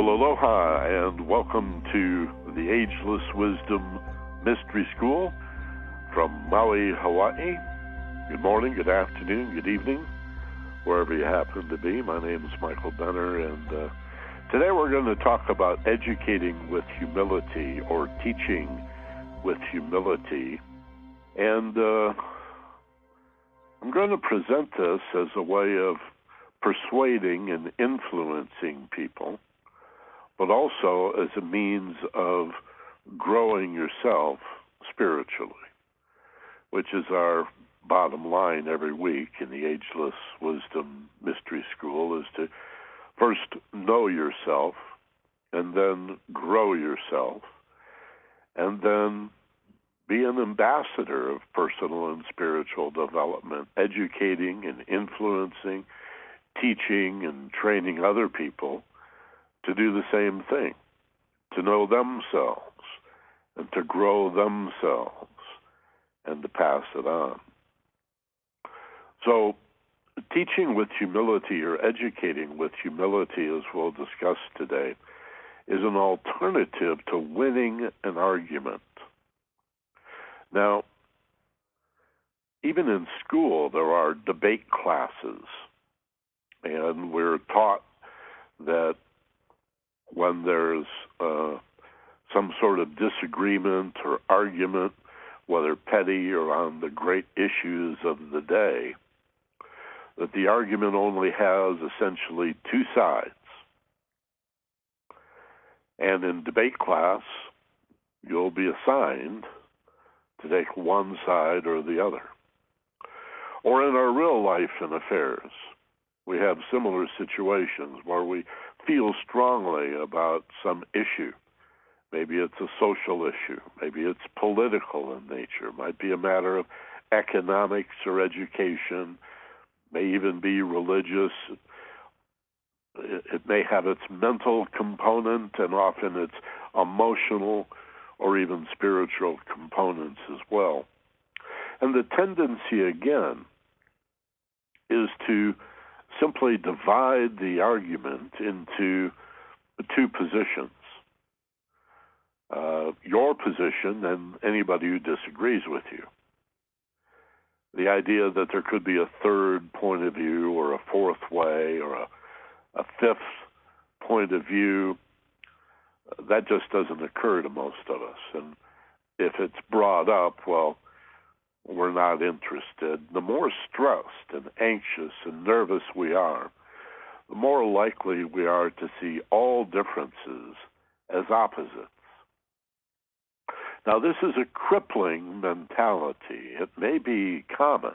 Well, aloha and welcome to the Ageless Wisdom Mystery School from Maui, Hawaii. Good morning, good afternoon, good evening, wherever you happen to be. My name is Michael Benner, and uh, today we're going to talk about educating with humility or teaching with humility. And uh, I'm going to present this as a way of persuading and influencing people but also as a means of growing yourself spiritually, which is our bottom line every week in the Ageless Wisdom Mystery School is to first know yourself and then grow yourself and then be an ambassador of personal and spiritual development, educating and influencing, teaching and training other people to do the same thing, to know themselves and to grow themselves and to pass it on. So, teaching with humility or educating with humility, as we'll discuss today, is an alternative to winning an argument. Now, even in school, there are debate classes, and we're taught that when there's uh, some sort of disagreement or argument, whether petty or on the great issues of the day, that the argument only has essentially two sides. And in debate class, you'll be assigned to take one side or the other. Or in our real life and affairs, we have similar situations where we feel strongly about some issue. Maybe it's a social issue. Maybe it's political in nature. It might be a matter of economics or education. It may even be religious. It may have its mental component and often its emotional or even spiritual components as well. And the tendency, again, is to simply divide the argument into two positions uh, your position and anybody who disagrees with you. The idea that there could be a third point of view or a fourth way or a, a fifth point of view, that just doesn't occur to most of us. And if it's brought up, well, we're not interested, the more stressed and anxious and nervous we are, the more likely we are to see all differences as opposites. Now, this is a crippling mentality. It may be common,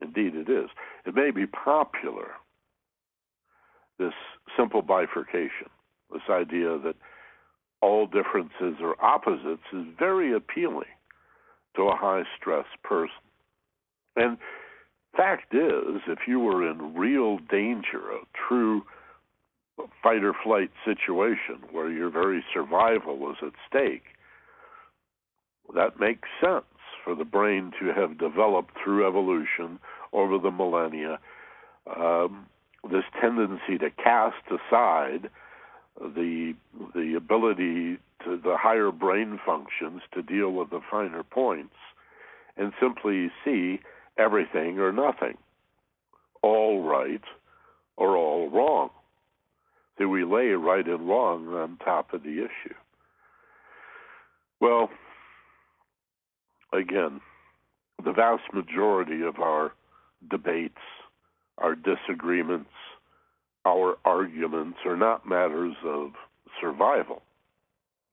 indeed, it is. It may be popular, this simple bifurcation, this idea that all differences are opposites, is very appealing to a high stress person. And fact is, if you were in real danger, a true fight or flight situation where your very survival was at stake, that makes sense for the brain to have developed through evolution over the millennia um, this tendency to cast aside the the ability to the higher brain functions to deal with the finer points and simply see everything or nothing, all right or all wrong. So we lay right and wrong on top of the issue. Well, again, the vast majority of our debates, our disagreements, our arguments are not matters of survival.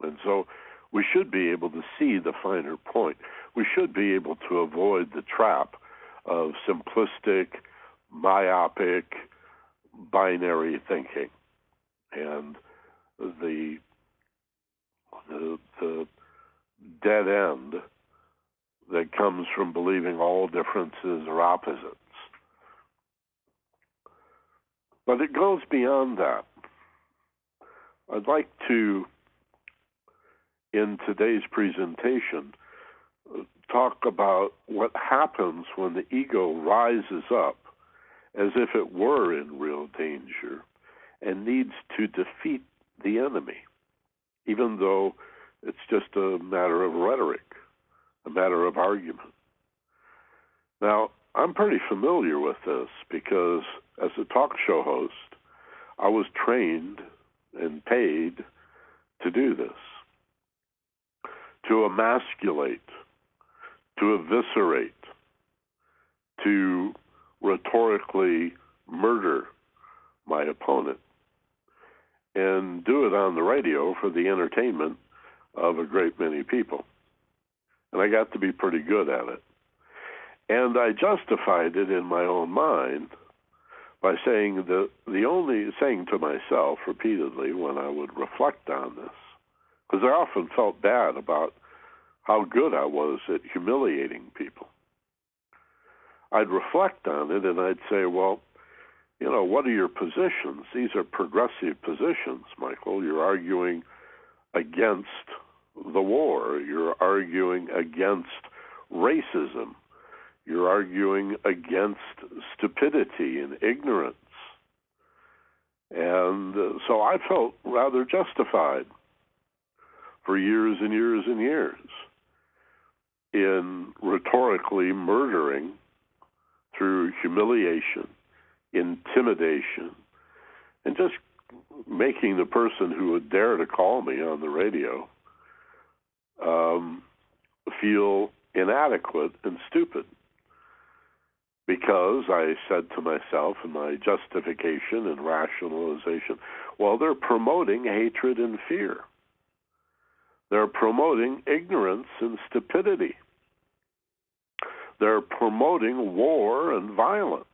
And so we should be able to see the finer point. We should be able to avoid the trap of simplistic, myopic, binary thinking. And the, the, the dead end that comes from believing all differences are opposites. But it goes beyond that. I'd like to in today's presentation talk about what happens when the ego rises up as if it were in real danger and needs to defeat the enemy, even though it's just a matter of rhetoric, a matter of argument. Now, I'm pretty familiar with this because as a talk show host, I was trained and paid to do this to emasculate, to eviscerate, to rhetorically murder my opponent and do it on the radio for the entertainment of a great many people. And I got to be pretty good at it. And I justified it in my own mind by saying that the only saying to myself repeatedly when I would reflect on this, because I often felt bad about how good I was at humiliating people. I'd reflect on it and I'd say, well, you know, what are your positions? These are progressive positions, Michael. You're arguing against the war. You're arguing against racism. You're arguing against stupidity and ignorance. And uh, so I felt rather justified for years and years and years in rhetorically murdering through humiliation, intimidation, and just making the person who would dare to call me on the radio um, feel inadequate and stupid. Because I said to myself in my justification and rationalization, well, they're promoting hatred and fear. They're promoting ignorance and stupidity. They're promoting war and violence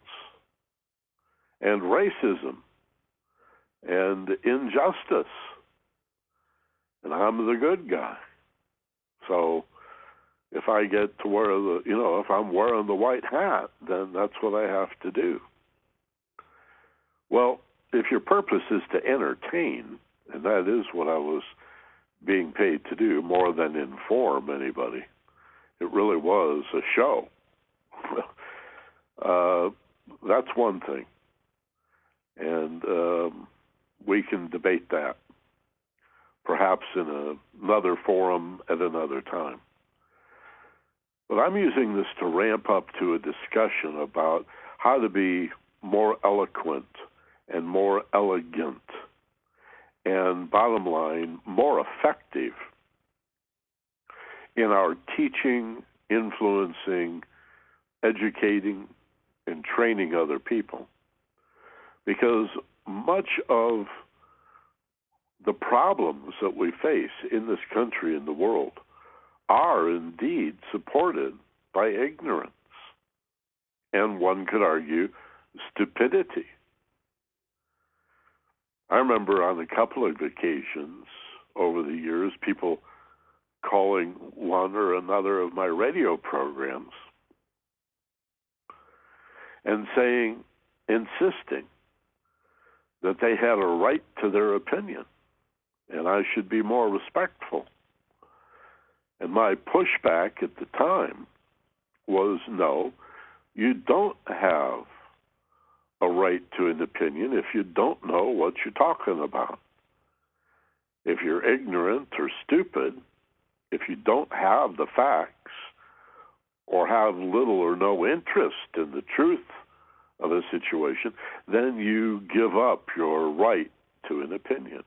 and racism and injustice. And I'm the good guy. So if I get to wear the, you know, if I'm wearing the white hat, then that's what I have to do. Well, if your purpose is to entertain, and that is what I was being paid to do more than inform anybody, it really was a show. uh, that's one thing. And um, we can debate that perhaps in a, another forum at another time. But I'm using this to ramp up to a discussion about how to be more eloquent and more elegant, and bottom line, more effective in our teaching, influencing, educating, and training other people. Because much of the problems that we face in this country and the world are indeed supported by ignorance. And one could argue stupidity. I remember on a couple of occasions over the years, people calling one or another of my radio programs and saying, insisting that they had a right to their opinion and I should be more respectful. And my pushback at the time was no, you don't have a right to an opinion if you don't know what you're talking about. If you're ignorant or stupid, if you don't have the facts or have little or no interest in the truth of a situation, then you give up your right to an opinion.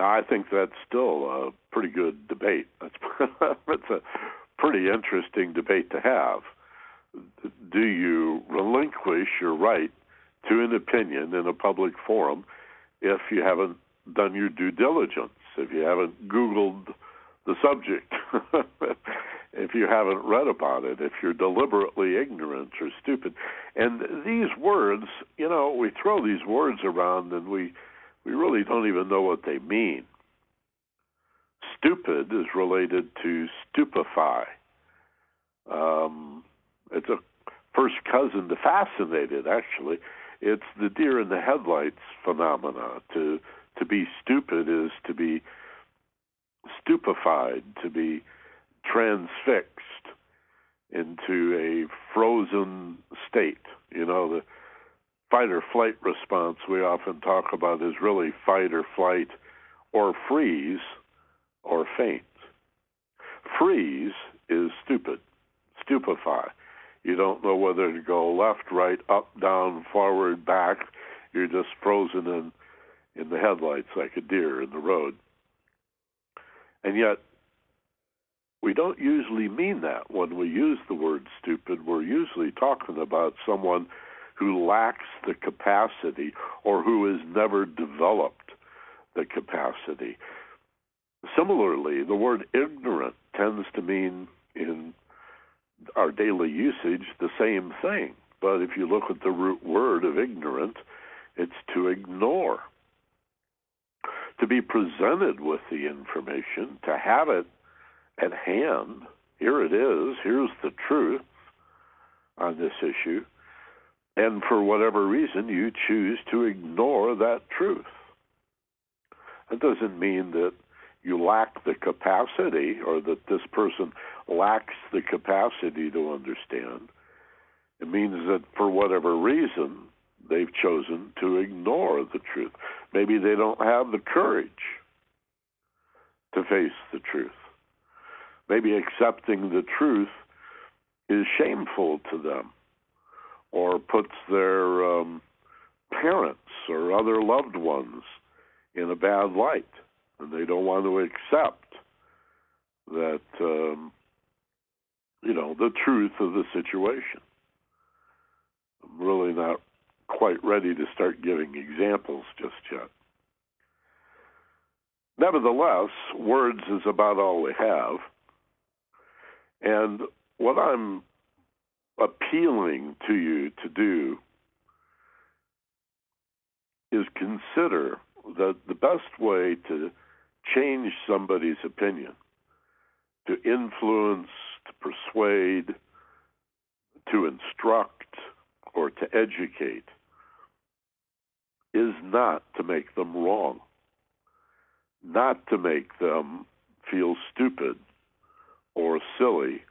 I think that's still a pretty good debate. That's, that's a pretty interesting debate to have. Do you relinquish your right to an opinion in a public forum if you haven't done your due diligence, if you haven't Googled the subject, if you haven't read about it, if you're deliberately ignorant or stupid? And these words, you know, we throw these words around and we we really don't even know what they mean. Stupid is related to stupefy. Um, it's a first cousin to fascinated, actually. It's the deer in the headlights phenomena. To to be stupid is to be stupefied, to be transfixed into a frozen state. You know, the fight or flight response we often talk about is really fight or flight or freeze or faint. Freeze is stupid, stupefy. You don't know whether to go left, right, up, down, forward, back. You're just frozen in in the headlights like a deer in the road. And yet, we don't usually mean that when we use the word stupid. We're usually talking about someone who lacks the capacity or who has never developed the capacity. Similarly, the word ignorant tends to mean in our daily usage the same thing. But if you look at the root word of ignorant, it's to ignore. To be presented with the information, to have it at hand. Here it is. Here's the truth on this issue. And for whatever reason, you choose to ignore that truth. That doesn't mean that you lack the capacity or that this person lacks the capacity to understand. It means that for whatever reason, they've chosen to ignore the truth. Maybe they don't have the courage to face the truth. Maybe accepting the truth is shameful to them or puts their um, parents or other loved ones in a bad light, and they don't want to accept that um, you know the truth of the situation. I'm really not quite ready to start giving examples just yet. Nevertheless, words is about all we have. And what I'm appealing to you to do is consider that the best way to change somebody's opinion, to influence, to persuade, to instruct, or to educate, is not to make them wrong, not to make them feel stupid or silly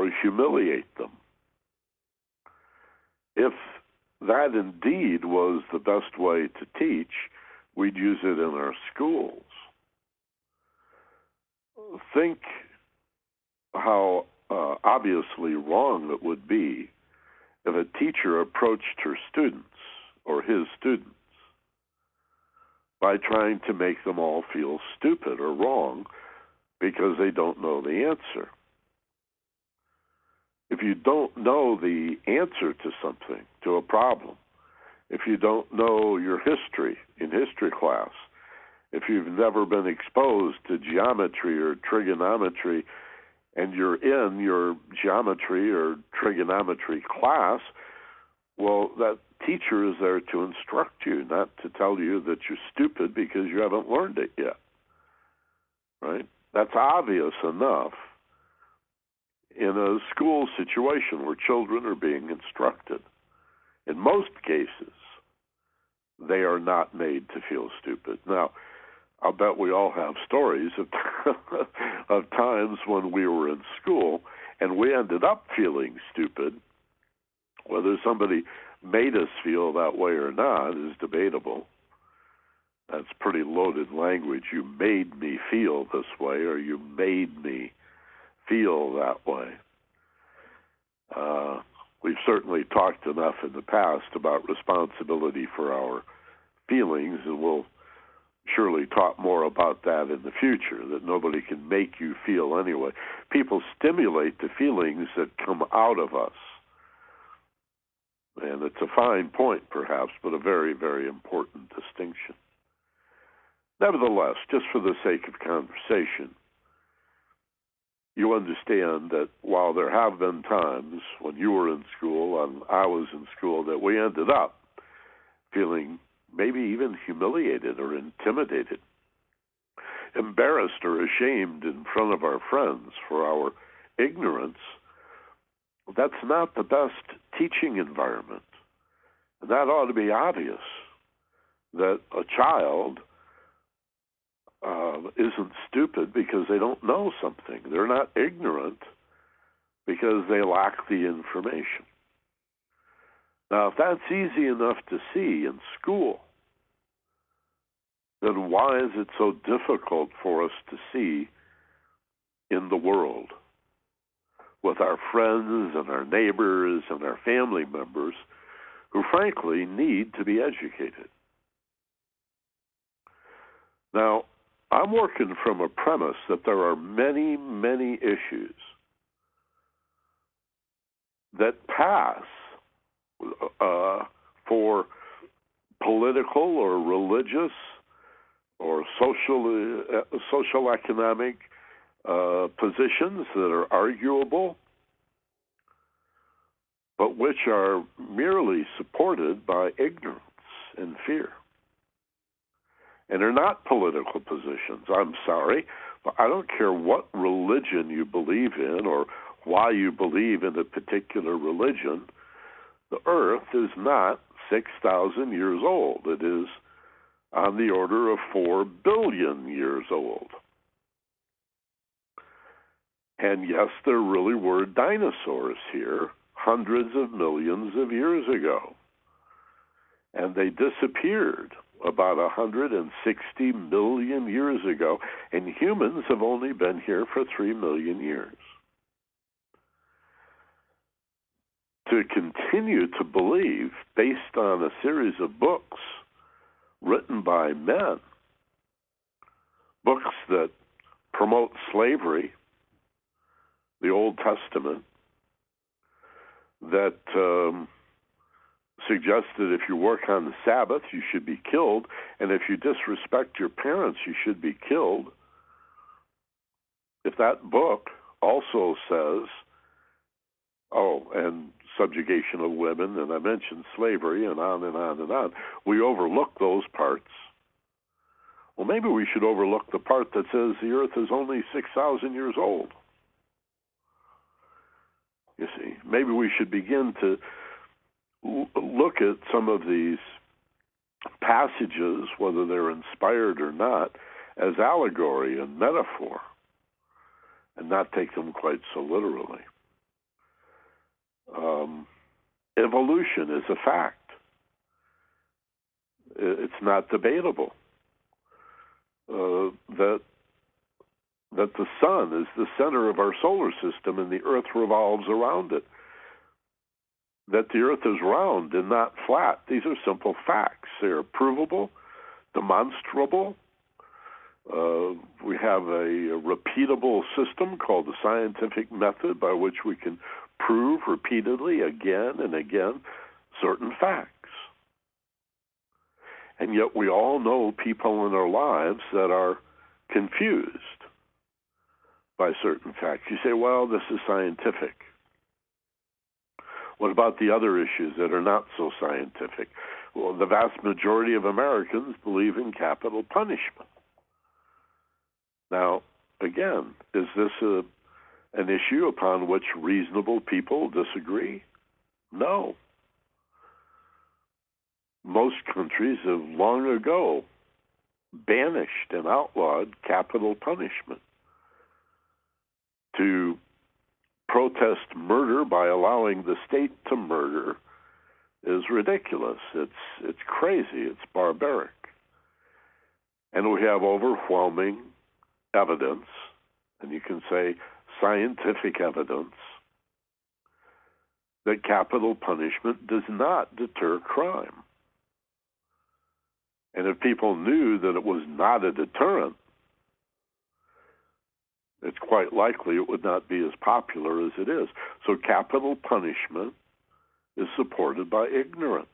or humiliate them. If that indeed was the best way to teach, we'd use it in our schools. Think how uh, obviously wrong it would be if a teacher approached her students or his students by trying to make them all feel stupid or wrong because they don't know the answer. If you don't know the answer to something, to a problem, if you don't know your history in history class, if you've never been exposed to geometry or trigonometry and you're in your geometry or trigonometry class, well, that teacher is there to instruct you, not to tell you that you're stupid because you haven't learned it yet. Right? That's obvious enough in a school situation where children are being instructed. In most cases, they are not made to feel stupid. Now, I'll bet we all have stories of, of times when we were in school and we ended up feeling stupid. Whether somebody made us feel that way or not is debatable. That's pretty loaded language. You made me feel this way, or you made me feel that way. Uh, we've certainly talked enough in the past about responsibility for our feelings, and we'll surely talk more about that in the future, that nobody can make you feel anyway. People stimulate the feelings that come out of us. And it's a fine point, perhaps, but a very, very important distinction. Nevertheless, just for the sake of conversation, you understand that while there have been times when you were in school and I was in school that we ended up feeling maybe even humiliated or intimidated, embarrassed or ashamed in front of our friends for our ignorance, that's not the best teaching environment. And that ought to be obvious that a child uh, isn't stupid because they don't know something. They're not ignorant because they lack the information. Now, if that's easy enough to see in school, then why is it so difficult for us to see in the world with our friends and our neighbors and our family members who, frankly, need to be educated? Now, I'm working from a premise that there are many, many issues that pass uh, for political or religious or social uh, social economic uh, positions that are arguable, but which are merely supported by ignorance and fear. And they're not political positions. I'm sorry. But I don't care what religion you believe in or why you believe in a particular religion. The earth is not 6,000 years old. It is on the order of 4 billion years old. And yes, there really were dinosaurs here hundreds of millions of years ago. And they disappeared about 160 million years ago, and humans have only been here for 3 million years. To continue to believe, based on a series of books written by men, books that promote slavery, the Old Testament, that um, suggests that if you work on the Sabbath, you should be killed, and if you disrespect your parents, you should be killed. If that book also says, oh, and subjugation of women, and I mentioned slavery, and on and on and on. We overlook those parts. Well, maybe we should overlook the part that says the earth is only 6,000 years old. You see, maybe we should begin to look at some of these passages, whether they're inspired or not, as allegory and metaphor, and not take them quite so literally um, evolution is a fact. It's not debatable uh, that that the sun is the center of our solar system and the Earth revolves around it. That the Earth is round and not flat. These are simple facts. They are provable, demonstrable. Uh, we have a, a repeatable system called the scientific method by which we can prove repeatedly again and again certain facts. And yet we all know people in our lives that are confused by certain facts. You say, well, this is scientific. What about the other issues that are not so scientific? Well, the vast majority of Americans believe in capital punishment. Now, again, is this a an issue upon which reasonable people disagree? No. Most countries have long ago banished and outlawed capital punishment. To protest murder by allowing the state to murder is ridiculous. It's it's crazy. It's barbaric. And we have overwhelming evidence, and you can say scientific evidence that capital punishment does not deter crime. And if people knew that it was not a deterrent, it's quite likely it would not be as popular as it is. So capital punishment is supported by ignorance.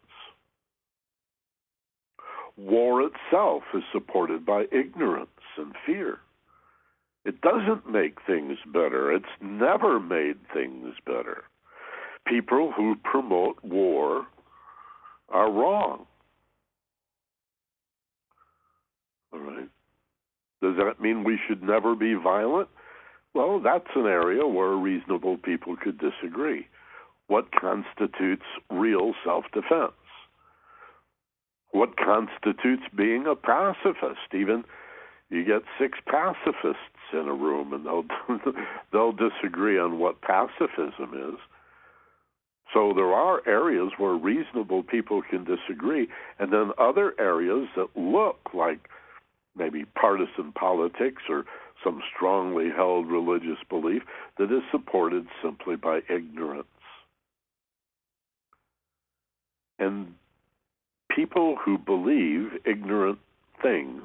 War itself is supported by ignorance and fear. It doesn't make things better. It's never made things better. People who promote war are wrong. All right. Does that mean we should never be violent? Well, that's an area where reasonable people could disagree. What constitutes real self defense? What constitutes being a pacifist? Even you get six pacifists in a room and they'll they'll disagree on what pacifism is. So there are areas where reasonable people can disagree, and then other areas that look like maybe partisan politics or some strongly held religious belief that is supported simply by ignorance. And people who believe ignorant things,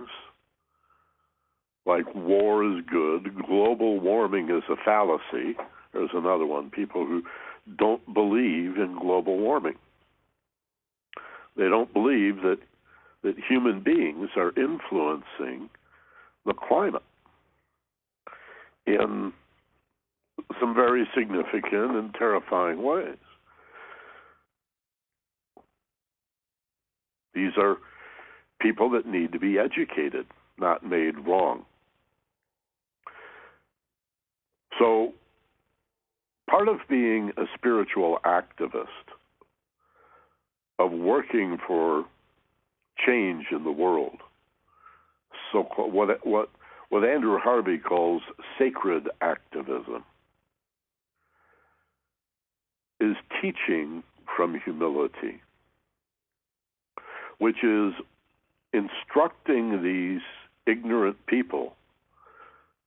like war is good, global warming is a fallacy, there's another one. People who don't believe in global warming. They don't believe that that human beings are influencing the climate in some very significant and terrifying ways. These are people that need to be educated, not made wrong. So, part of being a spiritual activist, of working for change in the world, so what what what Andrew Harvey calls sacred activism, is teaching from humility, which is instructing these ignorant people,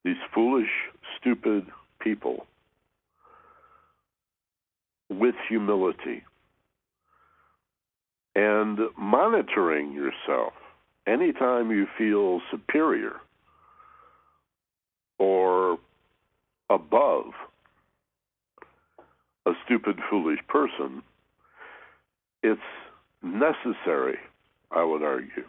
these foolish, stupid people, with humility and monitoring yourself anytime you feel superior or above a stupid, foolish person, it's necessary, I would argue,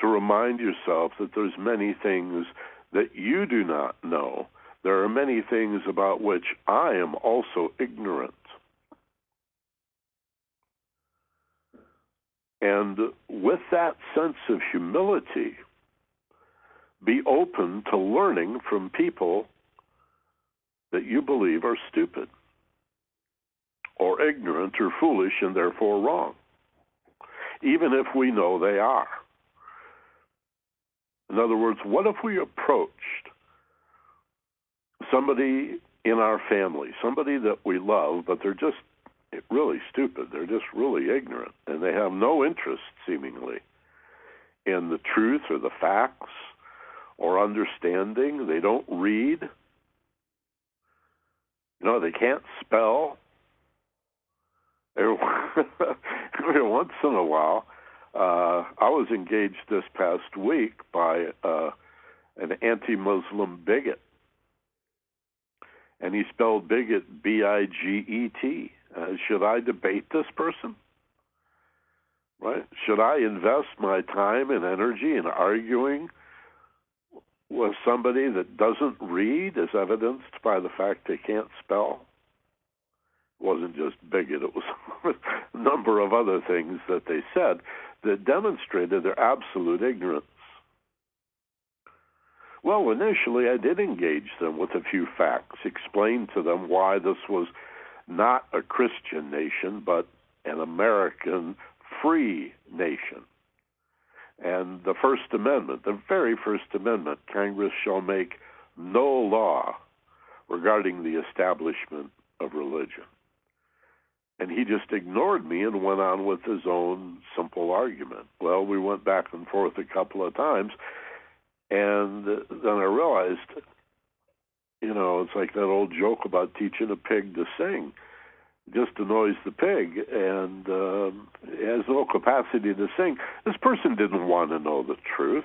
to remind yourself that there's many things that you do not know. There are many things about which I am also ignorant. And with that sense of humility, be open to learning from people that you believe are stupid or ignorant or foolish and therefore wrong, even if we know they are. In other words, what if we approached somebody in our family, somebody that we love, but they're just really stupid. They're just really ignorant, and they have no interest, seemingly, in the truth or the facts or understanding. They don't read. You know, they can't spell. Every once in a while, uh, I was engaged this past week by uh, an anti-Muslim bigot, and he spelled bigot B-I-G-E-T. Uh, should I debate this person? Right? Should I invest my time and energy in arguing with somebody that doesn't read, as evidenced by the fact they can't spell? It wasn't just bigot, it was a number of other things that they said that demonstrated their absolute ignorance. Well, initially, I did engage them with a few facts, explain to them why this was not a Christian nation, but an American free nation. And the First Amendment, the very First Amendment, Congress shall make no law regarding the establishment of religion. And he just ignored me and went on with his own simple argument. Well, we went back and forth a couple of times, and then I realized you know, it's like that old joke about teaching a pig to sing. Just annoys the pig and um, has no capacity to sing. This person didn't want to know the truth.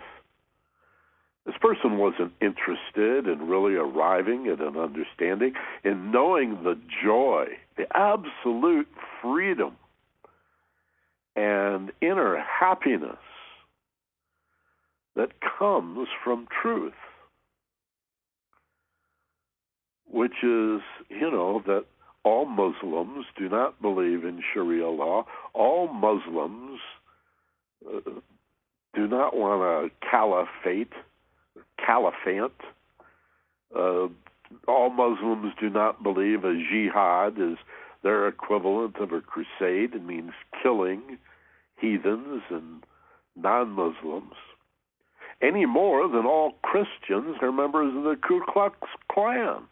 This person wasn't interested in really arriving at an understanding, in knowing the joy, the absolute freedom, and inner happiness that comes from truth which is, you know, that all Muslims do not believe in Sharia law. All Muslims uh, do not want a caliphate, caliphate. Uh, all Muslims do not believe a jihad is their equivalent of a crusade. It means killing heathens and non Muslims. Any more than all Christians are members of the Ku Klux Klan.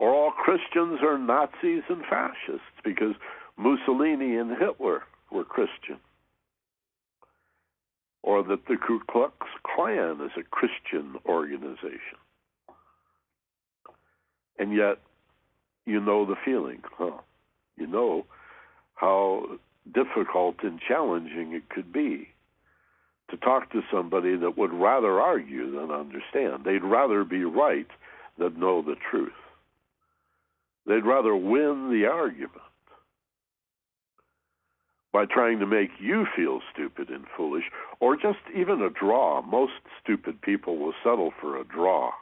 Or all Christians are Nazis and fascists because Mussolini and Hitler were Christian, or that the Ku Klux Klan is a Christian organization. And yet, you know the feeling, huh? You know how difficult and challenging it could be to talk to somebody that would rather argue than understand. They'd rather be right than know the truth. They'd rather win the argument by trying to make you feel stupid and foolish, or just even a draw. Most stupid people will settle for a draw.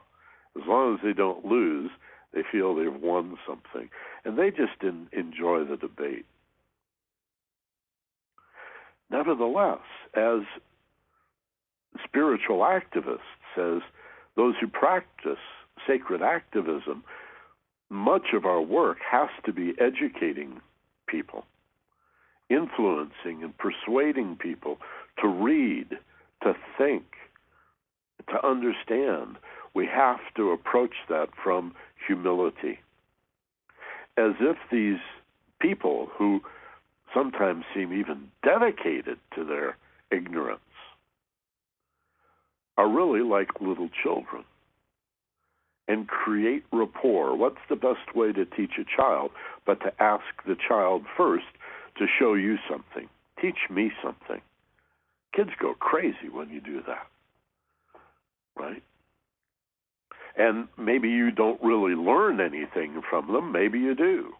As long as they don't lose, they feel they've won something. And they just enjoy the debate. Nevertheless, as spiritual activists, as those who practice sacred activism, much of our work has to be educating people, influencing and persuading people to read, to think, to understand. We have to approach that from humility. As if these people who sometimes seem even dedicated to their ignorance are really like little children and create rapport. What's the best way to teach a child but to ask the child first to show you something? Teach me something. Kids go crazy when you do that. Right? And maybe you don't really learn anything from them, maybe you do.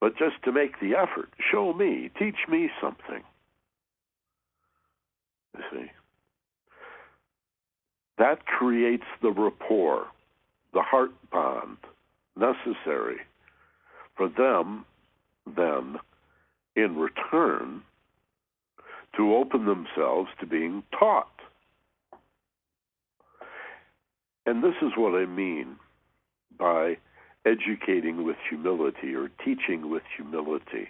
But just to make the effort, show me, teach me something. You see? That creates the rapport, the heart bond necessary for them then, in return, to open themselves to being taught. And this is what I mean by educating with humility or teaching with humility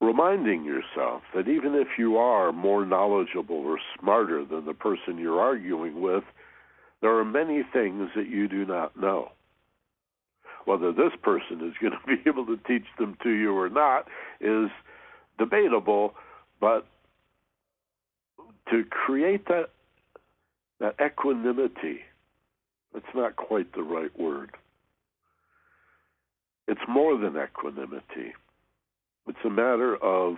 reminding yourself that even if you are more knowledgeable or smarter than the person you're arguing with, there are many things that you do not know. Whether this person is going to be able to teach them to you or not is debatable, but to create that that equanimity, that's not quite the right word. It's more than equanimity it's a matter of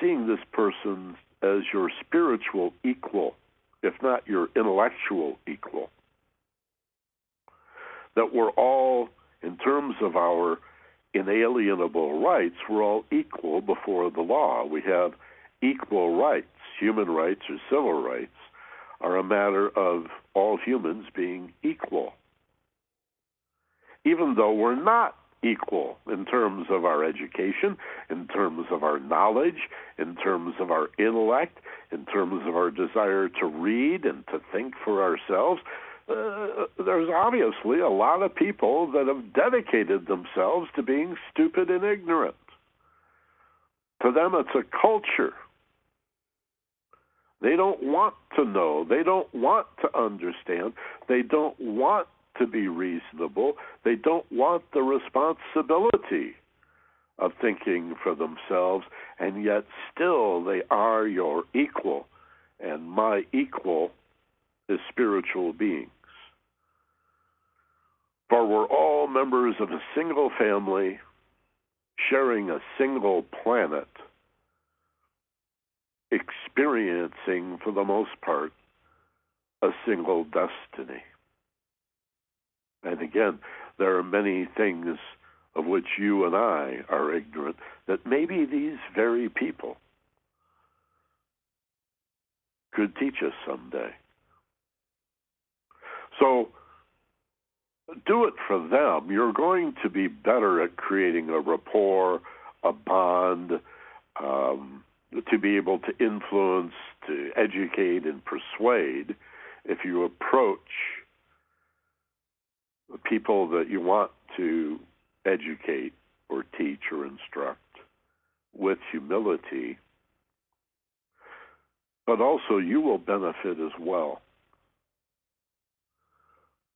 seeing this person as your spiritual equal, if not your intellectual equal. That we're all, in terms of our inalienable rights, we're all equal before the law. We have equal rights. Human rights or civil rights are a matter of all humans being equal. Even though we're not equal in terms of our education, in terms of our knowledge, in terms of our intellect, in terms of our desire to read and to think for ourselves. Uh, there's obviously a lot of people that have dedicated themselves to being stupid and ignorant. To them, it's a culture. They don't want to know. They don't want to understand. They don't want to be reasonable. They don't want the responsibility of thinking for themselves, and yet still they are your equal, and my equal is spiritual beings. For we're all members of a single family sharing a single planet, experiencing, for the most part, a single destiny. And again, there are many things of which you and I are ignorant that maybe these very people could teach us someday. So do it for them. You're going to be better at creating a rapport, a bond, um, to be able to influence, to educate, and persuade if you approach people that you want to educate or teach or instruct with humility, but also you will benefit as well.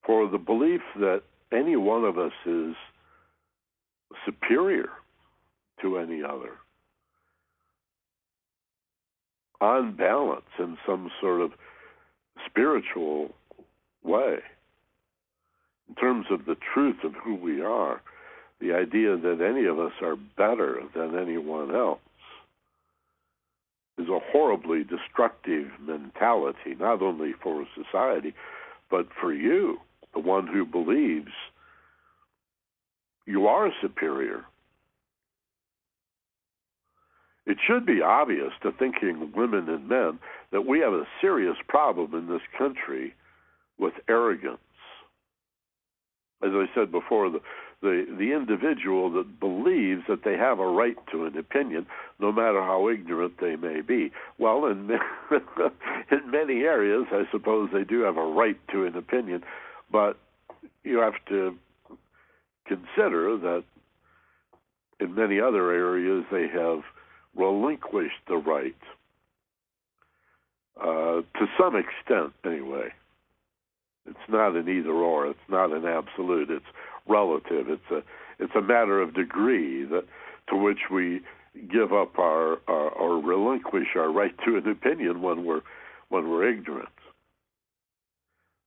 for the belief that any one of us is superior to any other on balance in some sort of spiritual way. In terms of the truth of who we are, the idea that any of us are better than anyone else is a horribly destructive mentality, not only for society, but for you, the one who believes you are superior it should be obvious to thinking women and men that we have a serious problem in this country with arrogance. As I said before, the, the, the individual that believes that they have a right to an opinion, no matter how ignorant they may be. Well, in, in many areas, I suppose they do have a right to an opinion, but you have to consider that in many other areas they have relinquished the right, uh, to some extent anyway. It's not an either or. It's not an absolute. It's relative. It's a it's a matter of degree that to which we give up our, our or relinquish our right to an opinion when we're when we're ignorant,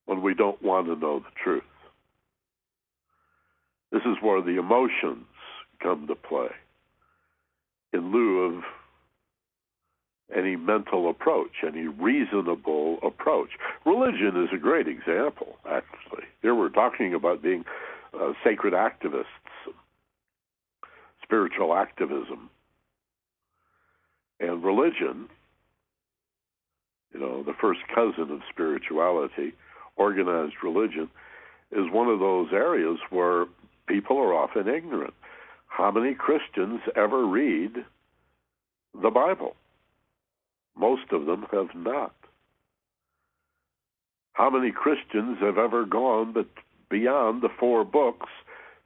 when we don't want to know the truth. This is where the emotions come to play in lieu of any mental approach, any reasonable approach. Religion is a great example, actually. Here we're talking about being uh, sacred activists, spiritual activism. And religion, you know, the first cousin of spirituality, organized religion, is one of those areas where people are often ignorant. How many Christians ever read the Bible? Most of them have not. How many Christians have ever gone but beyond the four books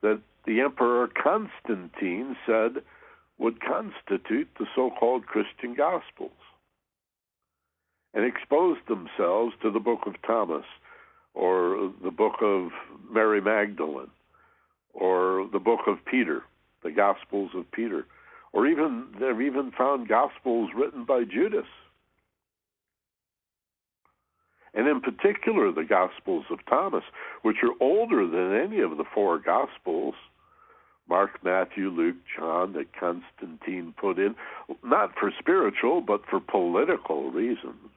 that the Emperor Constantine said would constitute the so called Christian Gospels and exposed themselves to the book of Thomas or the book of Mary Magdalene or the book of Peter the Gospels of Peter, or even they've even found Gospels written by Judas. And in particular, the Gospels of Thomas, which are older than any of the four Gospels Mark, Matthew, Luke, John that Constantine put in, not for spiritual, but for political reasons.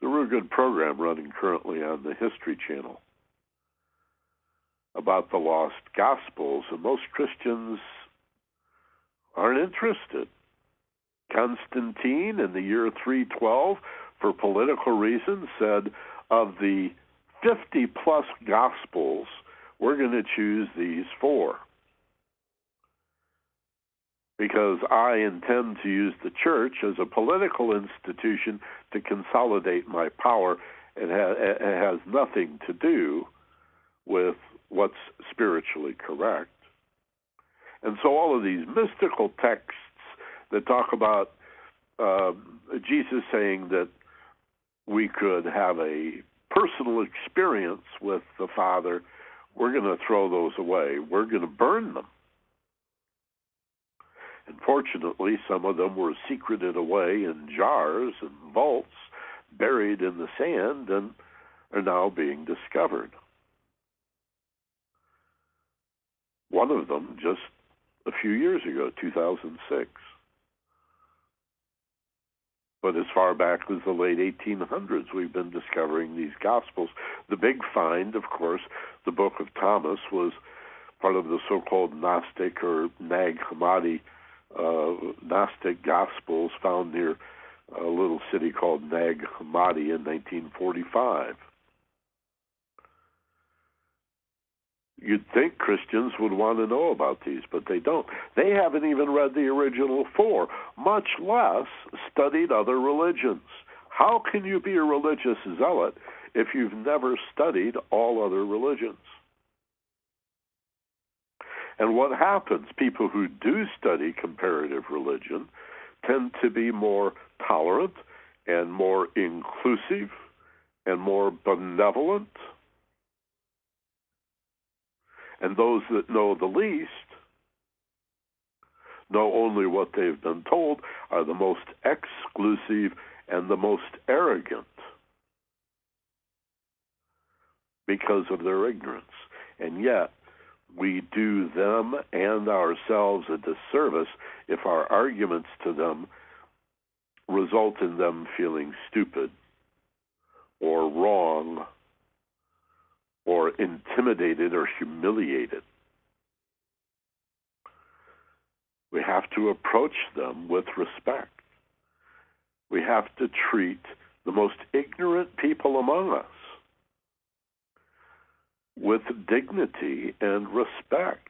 It's a good program running currently on the History Channel about the lost gospels, and most Christians aren't interested. Constantine in the year 312, for political reasons, said of the 50 plus gospels, we're going to choose these four. Because I intend to use the church as a political institution to consolidate my power. It, ha- it has nothing to do with what's spiritually correct. And so all of these mystical texts that talk about uh, Jesus saying that we could have a personal experience with the Father, we're going to throw those away. We're going to burn them. Unfortunately, some of them were secreted away in jars and vaults, buried in the sand, and are now being discovered. One of them just a few years ago, 2006. But as far back as the late 1800s, we've been discovering these Gospels. The big find, of course, the Book of Thomas was part of the so-called Gnostic or Nag Hammadi uh, Gnostic Gospels found near a little city called Nag Hammadi in 1945. You'd think Christians would want to know about these, but they don't. They haven't even read the original four, much less studied other religions. How can you be a religious zealot if you've never studied all other religions? And what happens? People who do study comparative religion tend to be more tolerant and more inclusive and more benevolent. And those that know the least know only what they've been told are the most exclusive and the most arrogant because of their ignorance. And yet, we do them and ourselves a disservice if our arguments to them result in them feeling stupid or wrong or intimidated or humiliated. We have to approach them with respect. We have to treat the most ignorant people among us with dignity and respect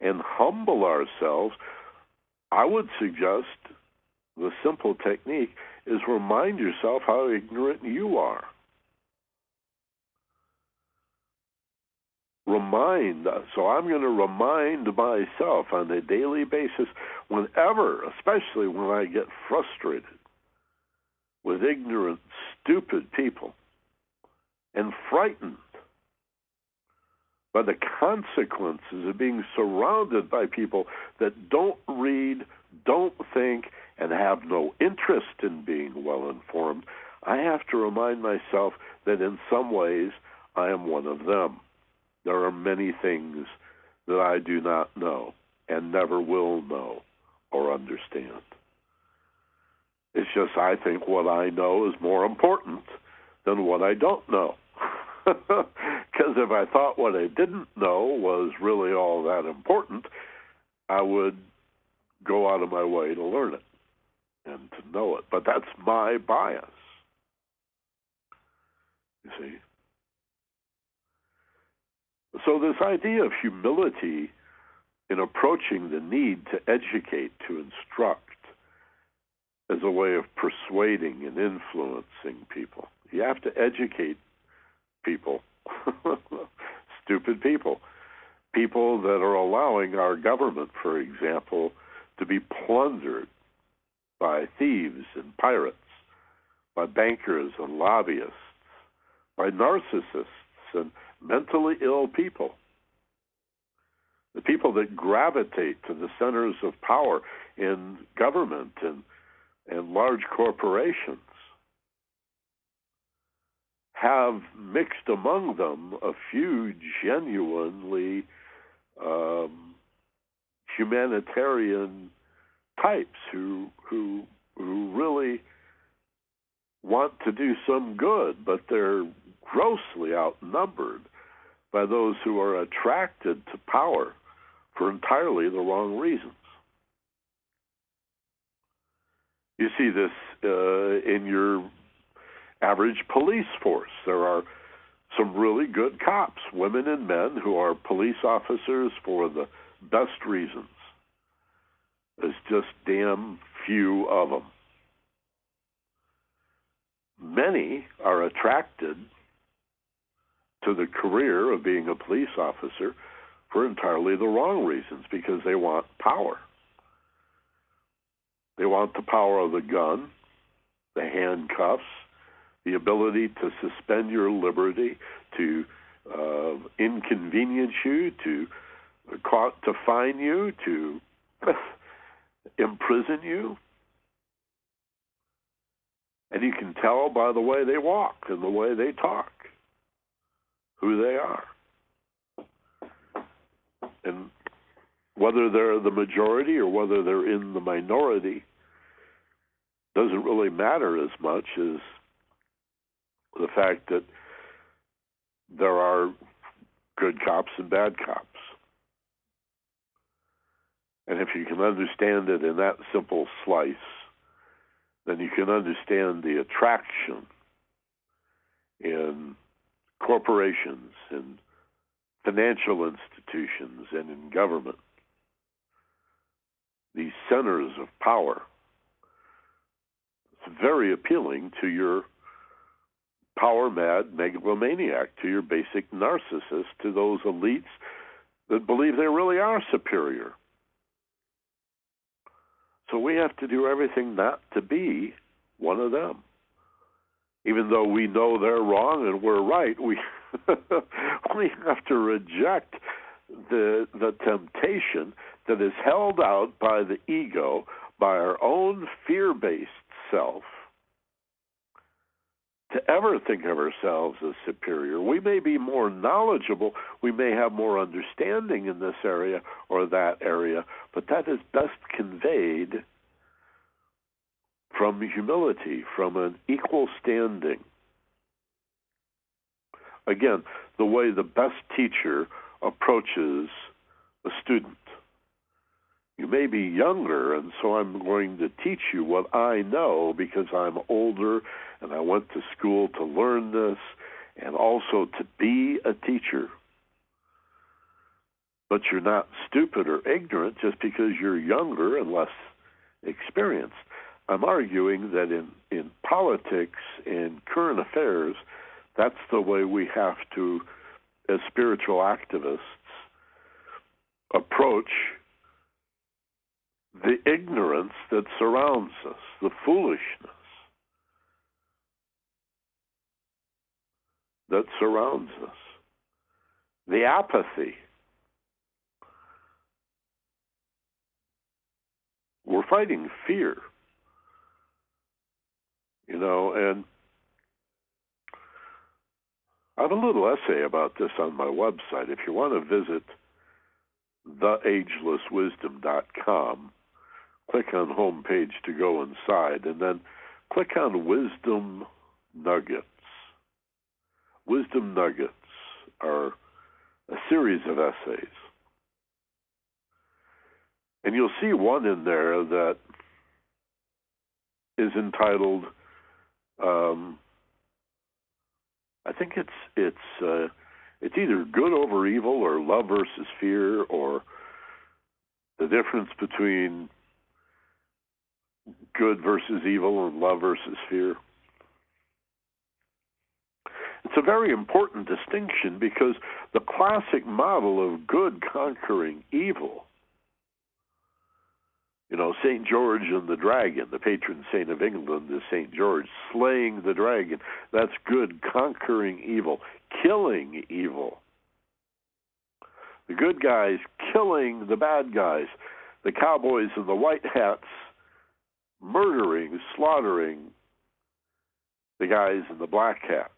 and humble ourselves. I would suggest the simple technique is remind yourself how ignorant you are. Remind, so I'm going to remind myself on a daily basis, whenever, especially when I get frustrated with ignorant, stupid people and frightened by the consequences of being surrounded by people that don't read, don't think, and have no interest in being well informed, I have to remind myself that in some ways I am one of them. There are many things that I do not know and never will know or understand. It's just I think what I know is more important than what I don't know. Because if I thought what I didn't know was really all that important, I would go out of my way to learn it and to know it. But that's my bias. You see? So, this idea of humility in approaching the need to educate, to instruct, as a way of persuading and influencing people. You have to educate people, stupid people, people that are allowing our government, for example, to be plundered by thieves and pirates, by bankers and lobbyists, by narcissists and mentally ill people. The people that gravitate to the centers of power in government and, and large corporations have mixed among them a few genuinely um, humanitarian types who who who really want to do some good, but they're grossly outnumbered by those who are attracted to power for entirely the wrong reasons. You see this uh, in your average police force. There are some really good cops, women and men, who are police officers for the best reasons. There's just damn few of them. Many are attracted to the career of being a police officer for entirely the wrong reasons because they want power. They want the power of the gun, the handcuffs, the ability to suspend your liberty, to uh, inconvenience you, to uh, to fine you, to imprison you. And you can tell by the way they walk and the way they talk who they are. And whether they're the majority or whether they're in the minority doesn't really matter as much as the fact that there are good cops and bad cops. And if you can understand it in that simple slice, then you can understand the attraction in corporations and financial institutions and in government, these centers of power. It's very appealing to your power mad megalomaniac, to your basic narcissist, to those elites that believe they really are superior. So we have to do everything not to be one of them. Even though we know they're wrong and we're right, we we have to reject the the temptation that is held out by the ego, by our own fear-based self to ever think of ourselves as superior. We may be more knowledgeable, we may have more understanding in this area or that area, but that is best conveyed from humility, from an equal standing. Again, the way the best teacher approaches a student. You may be younger, and so I'm going to teach you what I know because I'm older and I went to school to learn this and also to be a teacher. But you're not stupid or ignorant just because you're younger and less experienced. I'm arguing that in, in politics and current affairs, that's the way we have to, as spiritual activists, approach the ignorance that surrounds us, the foolishness that surrounds us, the apathy. We're fighting fear, you know, and I have a little essay about this on my website. If you want to visit theagelesswisdom.com, click on home page to go inside, and then click on Wisdom Nuggets. Wisdom Nuggets are a series of essays. And you'll see one in there that is entitled, um, I think it's it's uh, it's either good over evil or love versus fear or the difference between good versus evil and love versus fear. It's a very important distinction because the classic model of good conquering evil, you know, St. George and the dragon, the patron saint of England is St. George, slaying the dragon. That's good conquering evil, killing evil. The good guys killing the bad guys, the cowboys and the white hats murdering, slaughtering the guys in the black hats.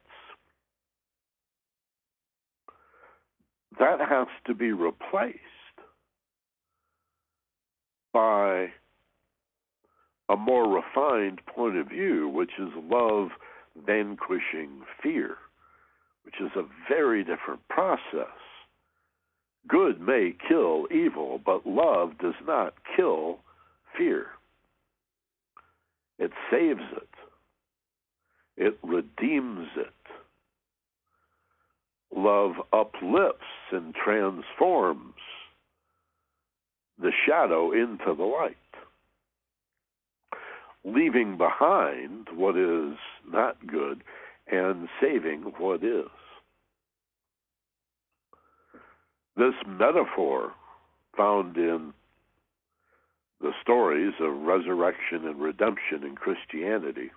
that has to be replaced by a more refined point of view, which is love vanquishing fear, which is a very different process. Good may kill evil, but love does not kill fear. It saves it, it redeems it love uplifts and transforms the shadow into the light, leaving behind what is not good and saving what is. This metaphor found in the stories of resurrection and redemption in Christianity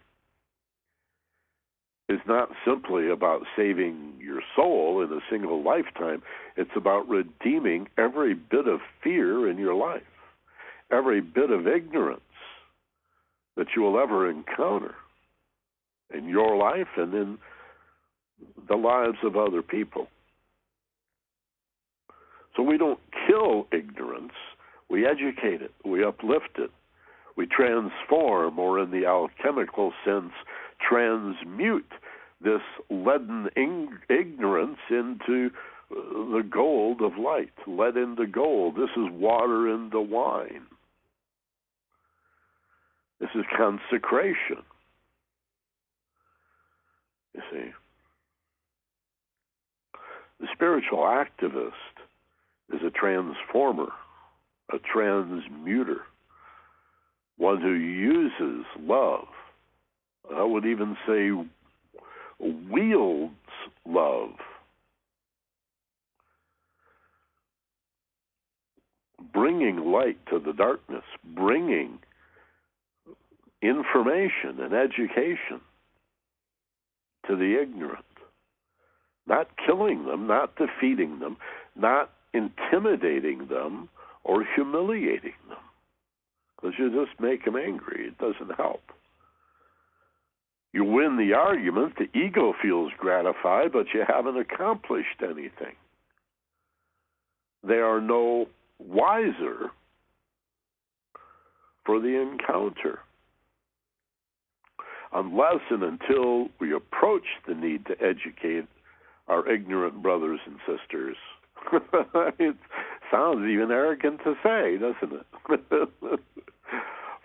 is not simply about saving your soul in a single lifetime. It's about redeeming every bit of fear in your life, every bit of ignorance that you will ever encounter in your life and in the lives of other people. So we don't kill ignorance, we educate it, we uplift it, we transform, or in the alchemical sense, transmute this leaden ignorance into uh, the gold of light, lead into gold. This is water into wine. This is consecration. You see, the spiritual activist is a transformer, a transmuter, one who uses love I would even say wields love. Bringing light to the darkness, bringing information and education to the ignorant. Not killing them, not defeating them, not intimidating them or humiliating them. Because you just make them angry. It doesn't help. You win the argument, the ego feels gratified, but you haven't accomplished anything. They are no wiser for the encounter. Unless and until we approach the need to educate our ignorant brothers and sisters. it sounds even arrogant to say, doesn't it?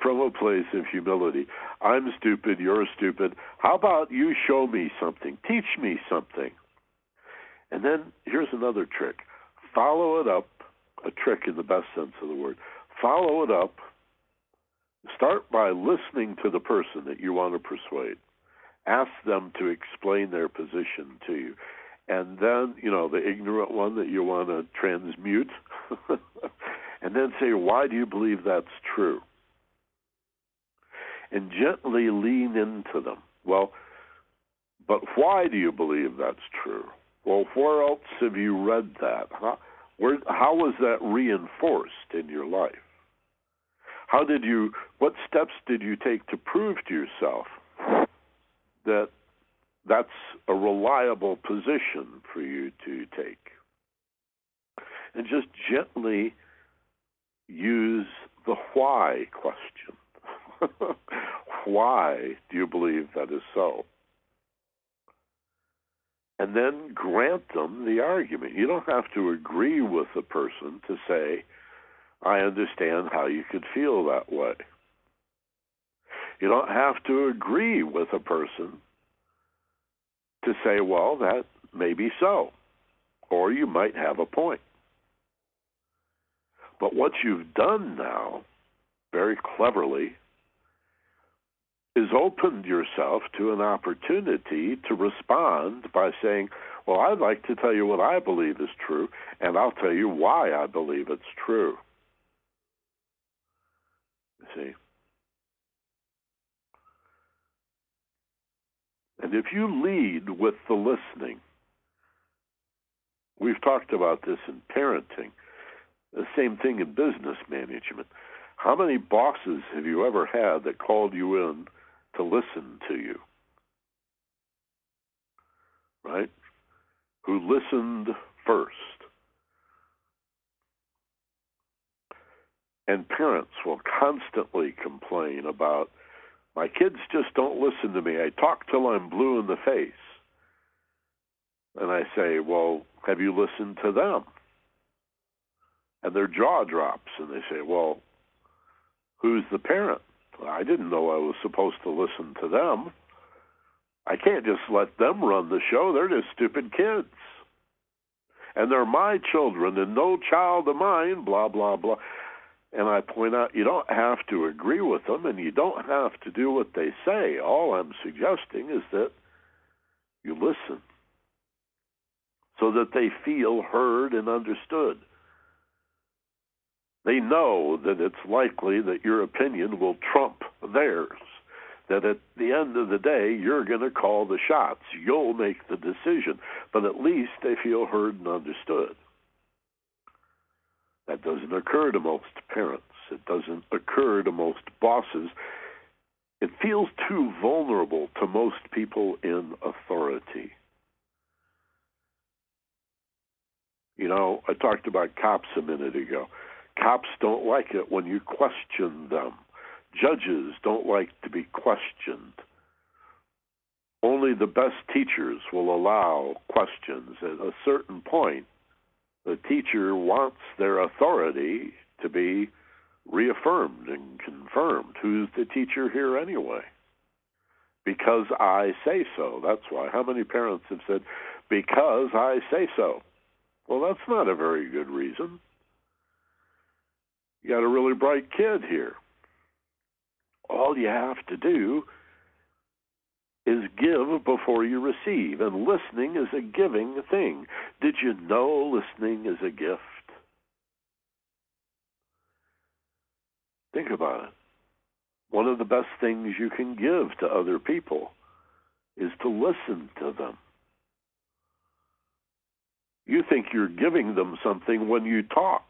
From a place of humility. I'm stupid, you're stupid. How about you show me something? Teach me something. And then here's another trick follow it up, a trick in the best sense of the word. Follow it up. Start by listening to the person that you want to persuade. Ask them to explain their position to you. And then, you know, the ignorant one that you want to transmute. and then say, why do you believe that's true? And gently lean into them. Well, but why do you believe that's true? Well, where else have you read that? How, where, how was that reinforced in your life? How did you, what steps did you take to prove to yourself that that's a reliable position for you to take? And just gently use the why question. why do you believe that is so? and then grant them the argument. You don't have to agree with the person to say, I understand how you could feel that way. You don't have to agree with a person to say, well, that may be so, or you might have a point. But what you've done now, very cleverly, is opened yourself to an opportunity to respond by saying, Well, I'd like to tell you what I believe is true, and I'll tell you why I believe it's true. You see? And if you lead with the listening, we've talked about this in parenting, the same thing in business management. How many bosses have you ever had that called you in to listen to you. Right? Who listened first. And parents will constantly complain about my kids just don't listen to me. I talk till I'm blue in the face. And I say, Well, have you listened to them? And their jaw drops and they say, Well, who's the parent? I didn't know I was supposed to listen to them. I can't just let them run the show. They're just stupid kids. And they're my children and no child of mine, blah, blah, blah. And I point out you don't have to agree with them and you don't have to do what they say. All I'm suggesting is that you listen so that they feel heard and understood. They know that it's likely that your opinion will trump theirs. That at the end of the day, you're going to call the shots. You'll make the decision. But at least they feel heard and understood. That doesn't occur to most parents. It doesn't occur to most bosses. It feels too vulnerable to most people in authority. You know, I talked about cops a minute ago. Cops don't like it when you question them. Judges don't like to be questioned. Only the best teachers will allow questions. At a certain point, the teacher wants their authority to be reaffirmed and confirmed. Who's the teacher here anyway? Because I say so. That's why. How many parents have said, because I say so? Well, that's not a very good reason. You got a really bright kid here. All you have to do is give before you receive, and listening is a giving thing. Did you know listening is a gift? Think about it. One of the best things you can give to other people is to listen to them. You think you're giving them something when you talk.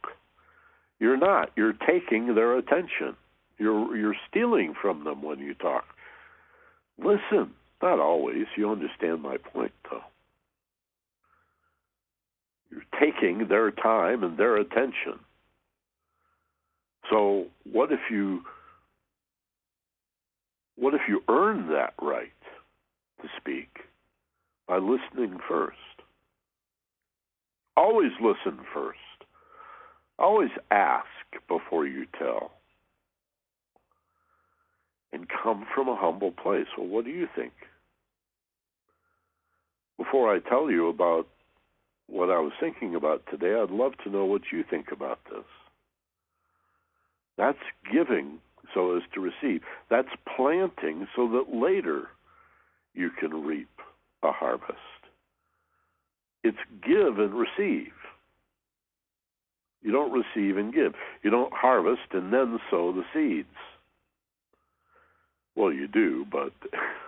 You're not. You're taking their attention. You're you're stealing from them when you talk. Listen, not always. You understand my point though. You're taking their time and their attention. So what if you what if you earn that right to speak by listening first? Always listen first. Always ask before you tell. And come from a humble place. Well, what do you think? Before I tell you about what I was thinking about today, I'd love to know what you think about this. That's giving so as to receive. That's planting so that later you can reap a harvest. It's give and receive. You don't receive and give. You don't harvest and then sow the seeds. Well, you do, but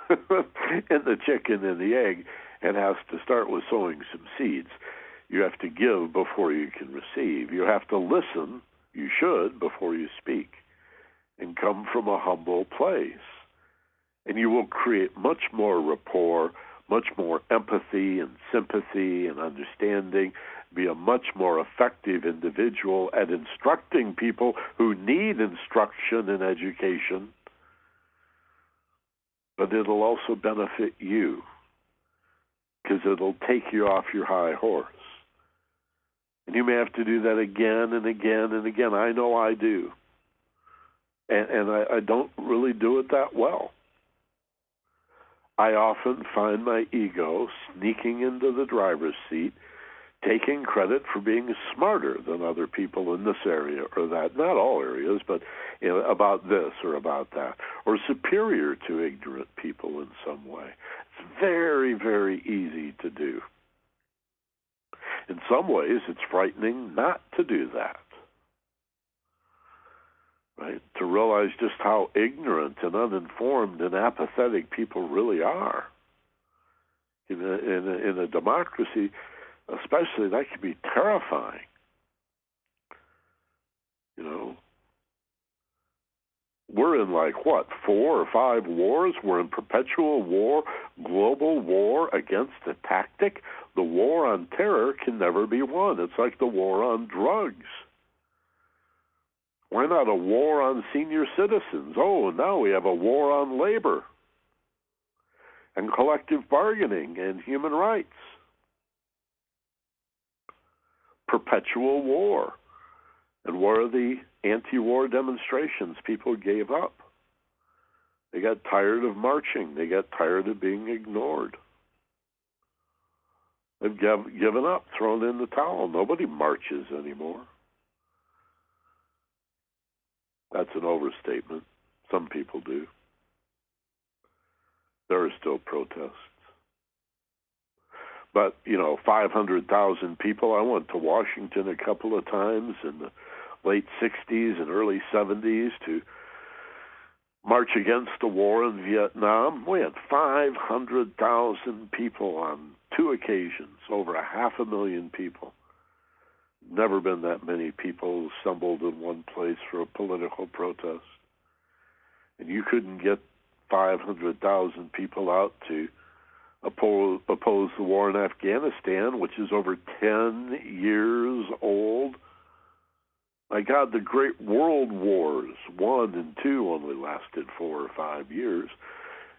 in the chicken and the egg, it has to start with sowing some seeds. You have to give before you can receive. You have to listen, you should, before you speak, and come from a humble place. And you will create much more rapport, much more empathy and sympathy and understanding, be a much more effective individual at instructing people who need instruction and education. But it'll also benefit you because it'll take you off your high horse. And you may have to do that again and again and again. I know I do. And, and I, I don't really do it that well. I often find my ego sneaking into the driver's seat, taking credit for being smarter than other people in this area or that. Not all areas, but you know, about this or about that, or superior to ignorant people in some way. It's very, very easy to do. In some ways, it's frightening not to do that. Right? To realize just how ignorant and uninformed and apathetic people really are. In a, in a, in a democracy, especially, that can be terrifying. You know, we're in like what four or five wars? We're in perpetual war global war against a tactic? The war on terror can never be won. It's like the war on drugs. Why not a war on senior citizens? Oh now we have a war on labor and collective bargaining and human rights perpetual war and where are the anti war demonstrations? People gave up. They got tired of marching, they got tired of being ignored. They've given up, thrown in the towel. Nobody marches anymore. That's an overstatement. Some people do. There are still protests. But, you know, 500,000 people. I went to Washington a couple of times in the late 60s and early 70s to march against the war in Vietnam. We had 500,000 people on two occasions, over a half a million people. Never been that many people assembled in one place for a political protest. And you couldn't get 500,000 people out to oppose, oppose the war in Afghanistan, which is over 10 years old my God, the great world wars, one and two, only lasted four or five years.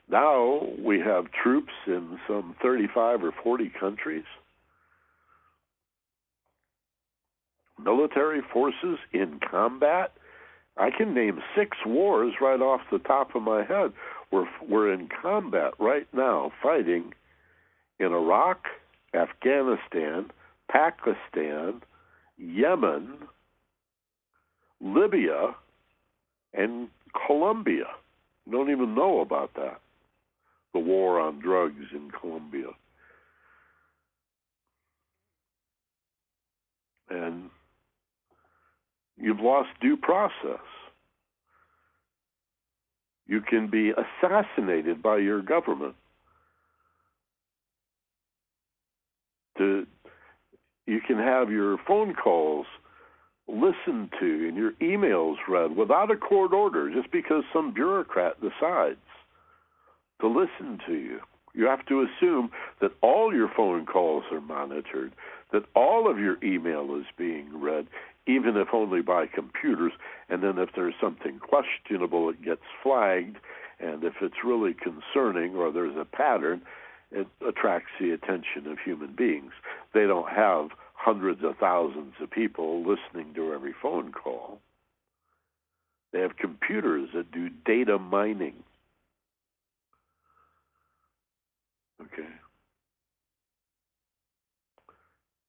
Now we have troops in some 35 or 40 countries. Military forces in combat. I can name six wars right off the top of my head. We're, we're in combat right now, fighting in Iraq, Afghanistan, Pakistan, Yemen, Libya and Colombia. don't even know about that. The war on drugs in Colombia. And you've lost due process. You can be assassinated by your government. To, you can have your phone calls listened to and your emails read without a court order just because some bureaucrat decides to listen to you. You have to assume that all your phone calls are monitored, that all of your email is being read, even if only by computers, and then if there's something questionable, it gets flagged, and if it's really concerning or there's a pattern, it attracts the attention of human beings. They don't have hundreds of thousands of people listening to every phone call. They have computers that do data mining. Okay.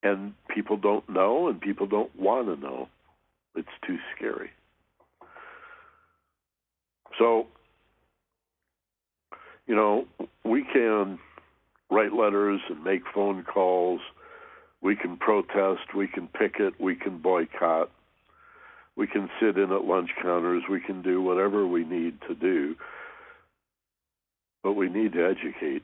And people don't know, and people don't want to know. It's too scary. So, you know, we can write letters and make phone calls we can protest, we can picket, we can boycott, we can sit in at lunch counters, we can do whatever we need to do. But we need to educate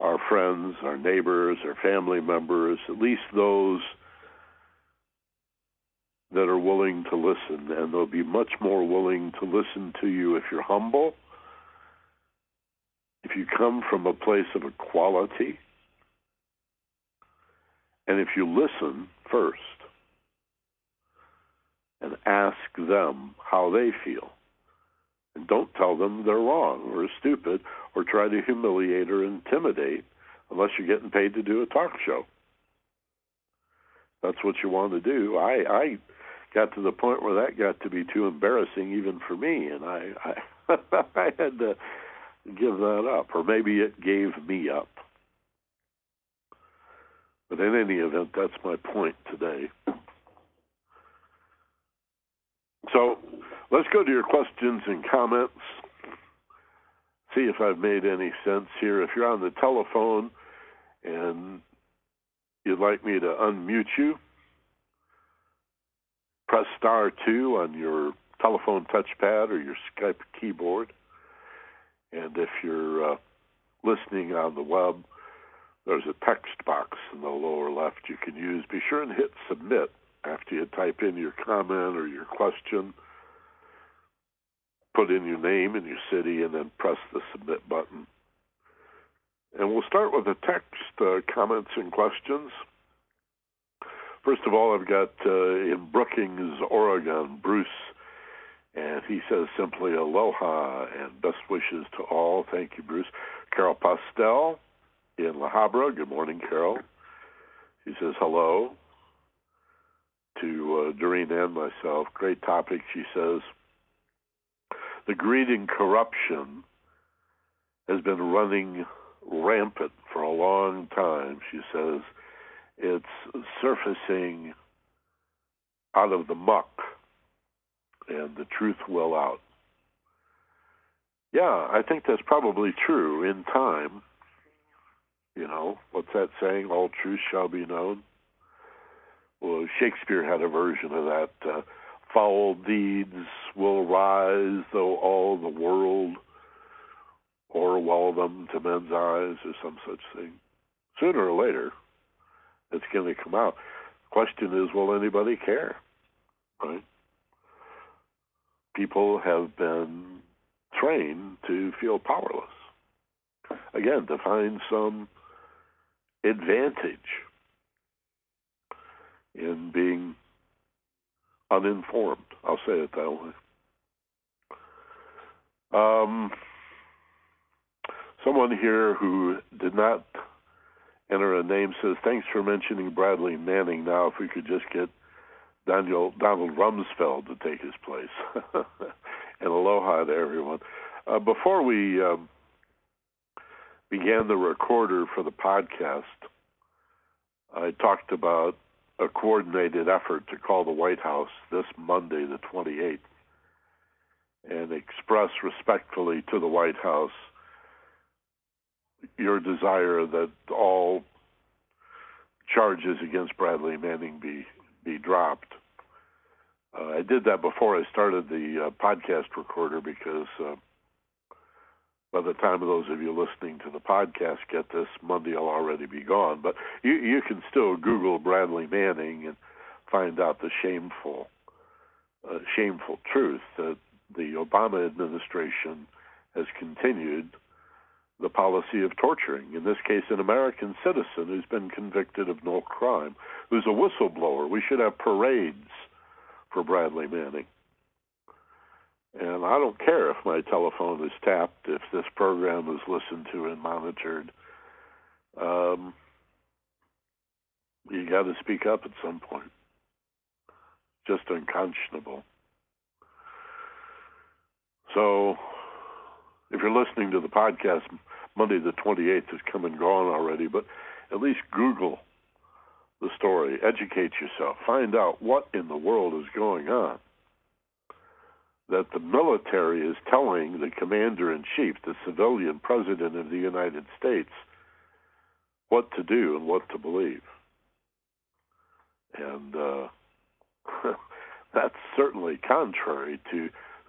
our friends, our neighbors, our family members, at least those that are willing to listen. And they'll be much more willing to listen to you if you're humble, if you come from a place of equality and if you listen first and ask them how they feel, and don't tell them they're wrong or stupid or try to humiliate or intimidate unless you're getting paid to do a talk show. That's what you want to do. I, I got to the point where that got to be too embarrassing even for me, and I, I, I had to give that up, or maybe it gave me up. But in any event, that's my point today. So let's go to your questions and comments. See if I've made any sense here. If you're on the telephone and you'd like me to unmute you, press star 2 on your telephone touchpad or your Skype keyboard. And if you're uh, listening on the web, there's a text box in the lower left you can use. Be sure and hit submit after you type in your comment or your question. Put in your name and your city and then press the submit button. And we'll start with the text uh, comments and questions. First of all, I've got uh, in Brookings, Oregon, Bruce, and he says simply aloha and best wishes to all. Thank you, Bruce. Carol Pastel in La Habra. Good morning, Carol. He says hello to uh, Doreen and myself. Great topic, she says. The greed and corruption has been running rampant for a long time. She says it's surfacing out of the muck and the truth will out. Yeah, I think that's probably true in time. You know, what's that saying? All truth shall be known. Well, Shakespeare had a version of that. Uh, Foul deeds will rise, though all the world o'erwhelm them to men's eyes, or some such thing. Sooner or later, it's going to come out. Question is, will anybody care? Right? People have been trained to feel powerless. Again, to find some advantage in being uninformed. I'll say it that way. Um, someone here who did not enter a name says, "Thanks for mentioning Bradley Manning. Now, if we could just get Daniel Donald Rumsfeld to take his place." and aloha to everyone. Uh, before we um, began the recorder for the podcast, I talked about a coordinated effort to call the White House this Monday, the 28th, and express respectfully to the White House your desire that all charges against Bradley Manning be be dropped. Uh, I did that before I started the uh, podcast recorder because uh, by the time those of you listening to the podcast get this, Monday will already be gone. But you you can still Google Bradley Manning and find out the shameful, uh, shameful truth that the Obama administration has continued the policy of torturing. In this case, an American citizen who's been convicted of no crime, who's a whistleblower. We should have parades for Bradley Manning. And I don't care if my telephone is tapped, if this program is listened to and monitored. Um, you got to speak up at some point. Just unconscionable. So, if you're listening to the podcast, Monday the 28th has come and gone already, but at least Google the story, educate yourself, find out what in the world is going on that the military is telling the commander in chief, the civilian president of the United States, what to do and what to believe. And uh, that's certainly contrary to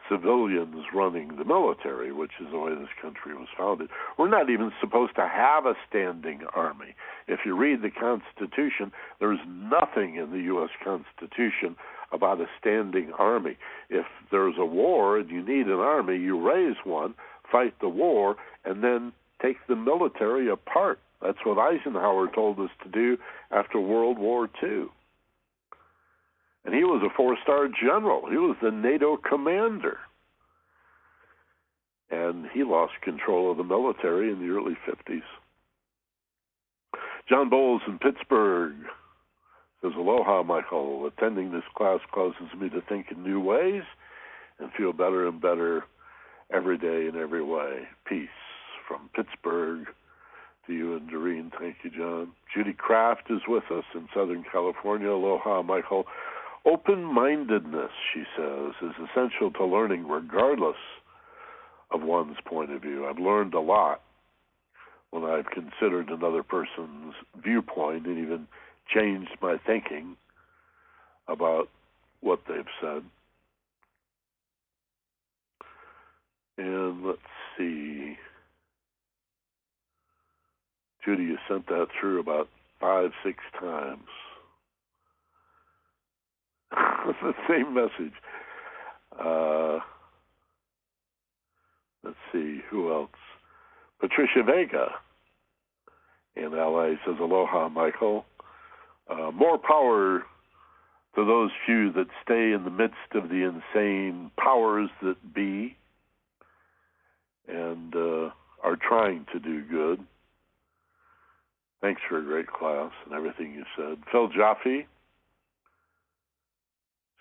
civilians running the military, which is the way this country was founded. We're not even supposed to have a standing army. If you read the Constitution, there's nothing in the U.S. Constitution about a standing army. If there's a war and you need an army, you raise one, fight the war, and then take the military apart. That's what Eisenhower told us to do after World War II. And he was a four star general, he was the NATO commander. And he lost control of the military in the early 50s. John Bowles in Pittsburgh says, Aloha, Michael. Attending this class causes me to think in new ways and feel better and better every day in every way. Peace from Pittsburgh to you and Doreen. Thank you, John. Judy Kraft is with us in Southern California. Aloha, Michael. Open mindedness, she says, is essential to learning regardless of one's point of view. I've learned a lot when I've considered another person's viewpoint and even changed my thinking about what they've said. And let's see. Judy, you sent that through about five, six times. the same message. Uh, let's see, who else? Patricia Vega in LA says, Aloha, Michael. Uh, more power to those few that stay in the midst of the insane powers that be and uh, are trying to do good. Thanks for a great class and everything you said. Phil Jaffe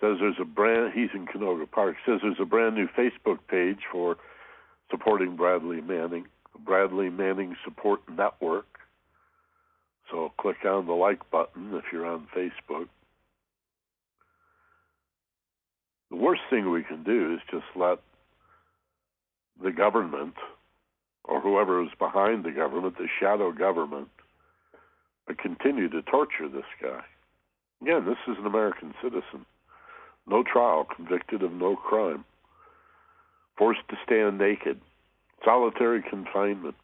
says there's a brand, he's in Canoga Park, says there's a brand new Facebook page for supporting Bradley Manning, Bradley Manning Support Network. So click on the like button if you're on Facebook. The worst thing we can do is just let the government or whoever is behind the government, the shadow government, uh, continue to torture this guy. Again, this is an American citizen. No trial, convicted of no crime. Forced to stand naked. Solitary confinement.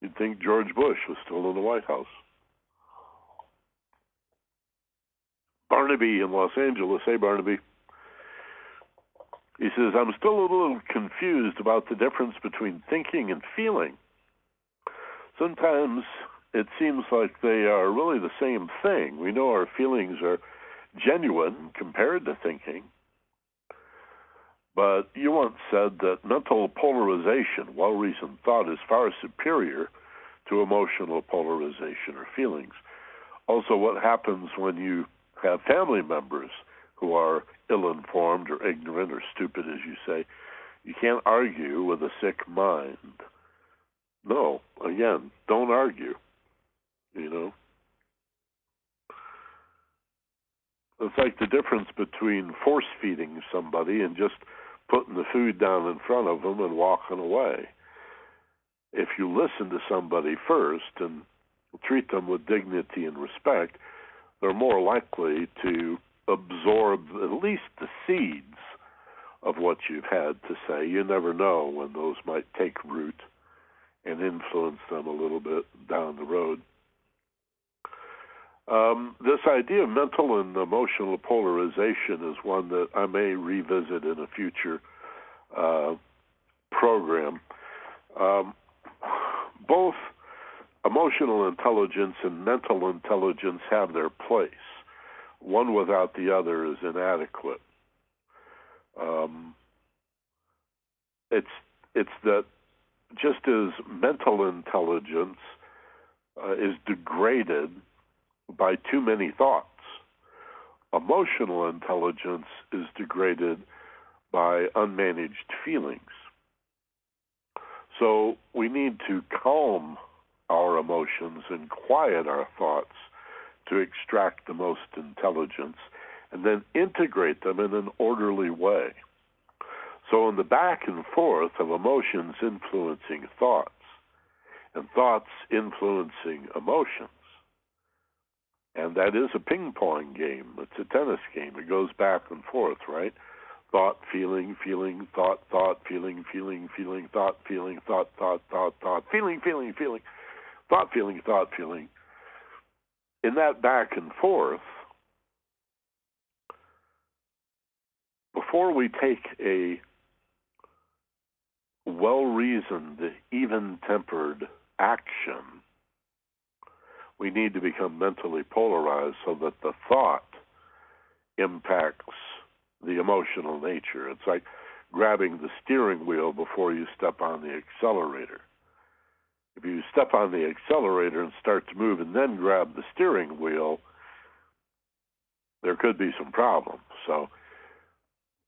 You'd think George Bush was still in the White House. Barnaby in Los Angeles. Hey, Barnaby. He says, I'm still a little confused about the difference between thinking and feeling. Sometimes it seems like they are really the same thing. We know our feelings are genuine compared to thinking. But you once said that mental polarization, well reasoned thought, is far superior to emotional polarization or feelings. Also, what happens when you have family members who are ill informed or ignorant or stupid, as you say? You can't argue with a sick mind. No, again, don't argue. You know? It's like the difference between force feeding somebody and just putting the food down in front of them and walking away. If you listen to somebody first and treat them with dignity and respect, they're more likely to absorb at least the seeds of what you've had to say. You never know when those might take root and influence them a little bit down the road. Um, this idea of mental and emotional polarization is one that I may revisit in a future uh, program. Um, both emotional intelligence and mental intelligence have their place. One without the other is inadequate. Um, it's it's that just as mental intelligence uh, is degraded by too many thoughts, emotional intelligence is degraded by unmanaged feelings. So we need to calm our emotions and quiet our thoughts to extract the most intelligence and then integrate them in an orderly way. So, in the back and forth of emotions influencing thoughts and thoughts influencing emotions, and that is a ping pong game, it's a tennis game, it goes back and forth, right? Thought, feeling, feeling, thought, thought, feeling, feeling, feeling, thought, feeling, thought, thought, thought, thought, feeling, feeling, feeling, thought, feeling, thought, feeling. In that back and forth, before we take a well reasoned, even tempered action, we need to become mentally polarized so that the thought impacts the emotional nature. It's like grabbing the steering wheel before you step on the accelerator. If you step on the accelerator and start to move and then grab the steering wheel, there could be some problems. So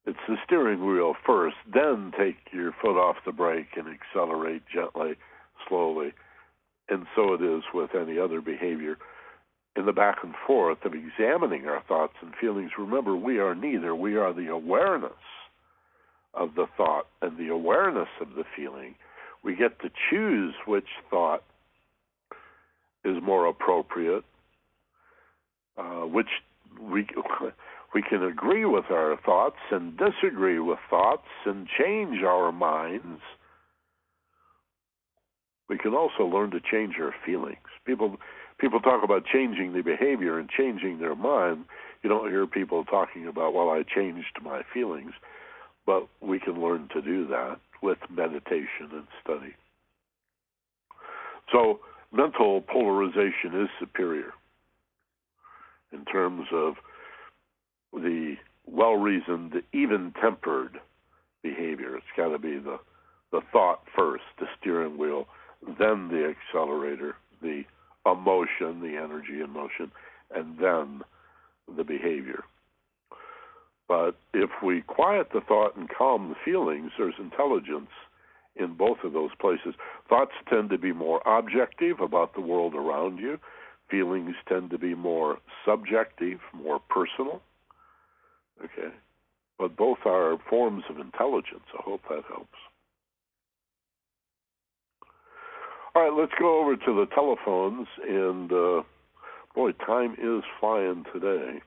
it's the steering wheel first, then take your foot off the brake and accelerate gently, slowly. And so it is with any other behavior. In the back and forth of examining our thoughts and feelings, remember we are neither. We are the awareness of the thought and the awareness of the feeling. We get to choose which thought is more appropriate, uh, which we we can agree with our thoughts and disagree with thoughts and change our minds. We can also learn to change our feelings. People people talk about changing the behavior and changing their mind. You don't hear people talking about, well, I changed my feelings. But we can learn to do that with meditation and study. So mental polarization is superior in terms of the well reasoned, even tempered behavior. It's got to be the, the thought first, the steering wheel, then the accelerator, the emotion, the energy in motion, and then the behavior. But if we quiet the thought and calm the feelings, there's intelligence in both of those places. Thoughts tend to be more objective about the world around you. Feelings tend to be more subjective, more personal. Okay. But both are forms of intelligence. I hope that helps. All right, let's go over to the telephones. And uh, boy, time is flying today.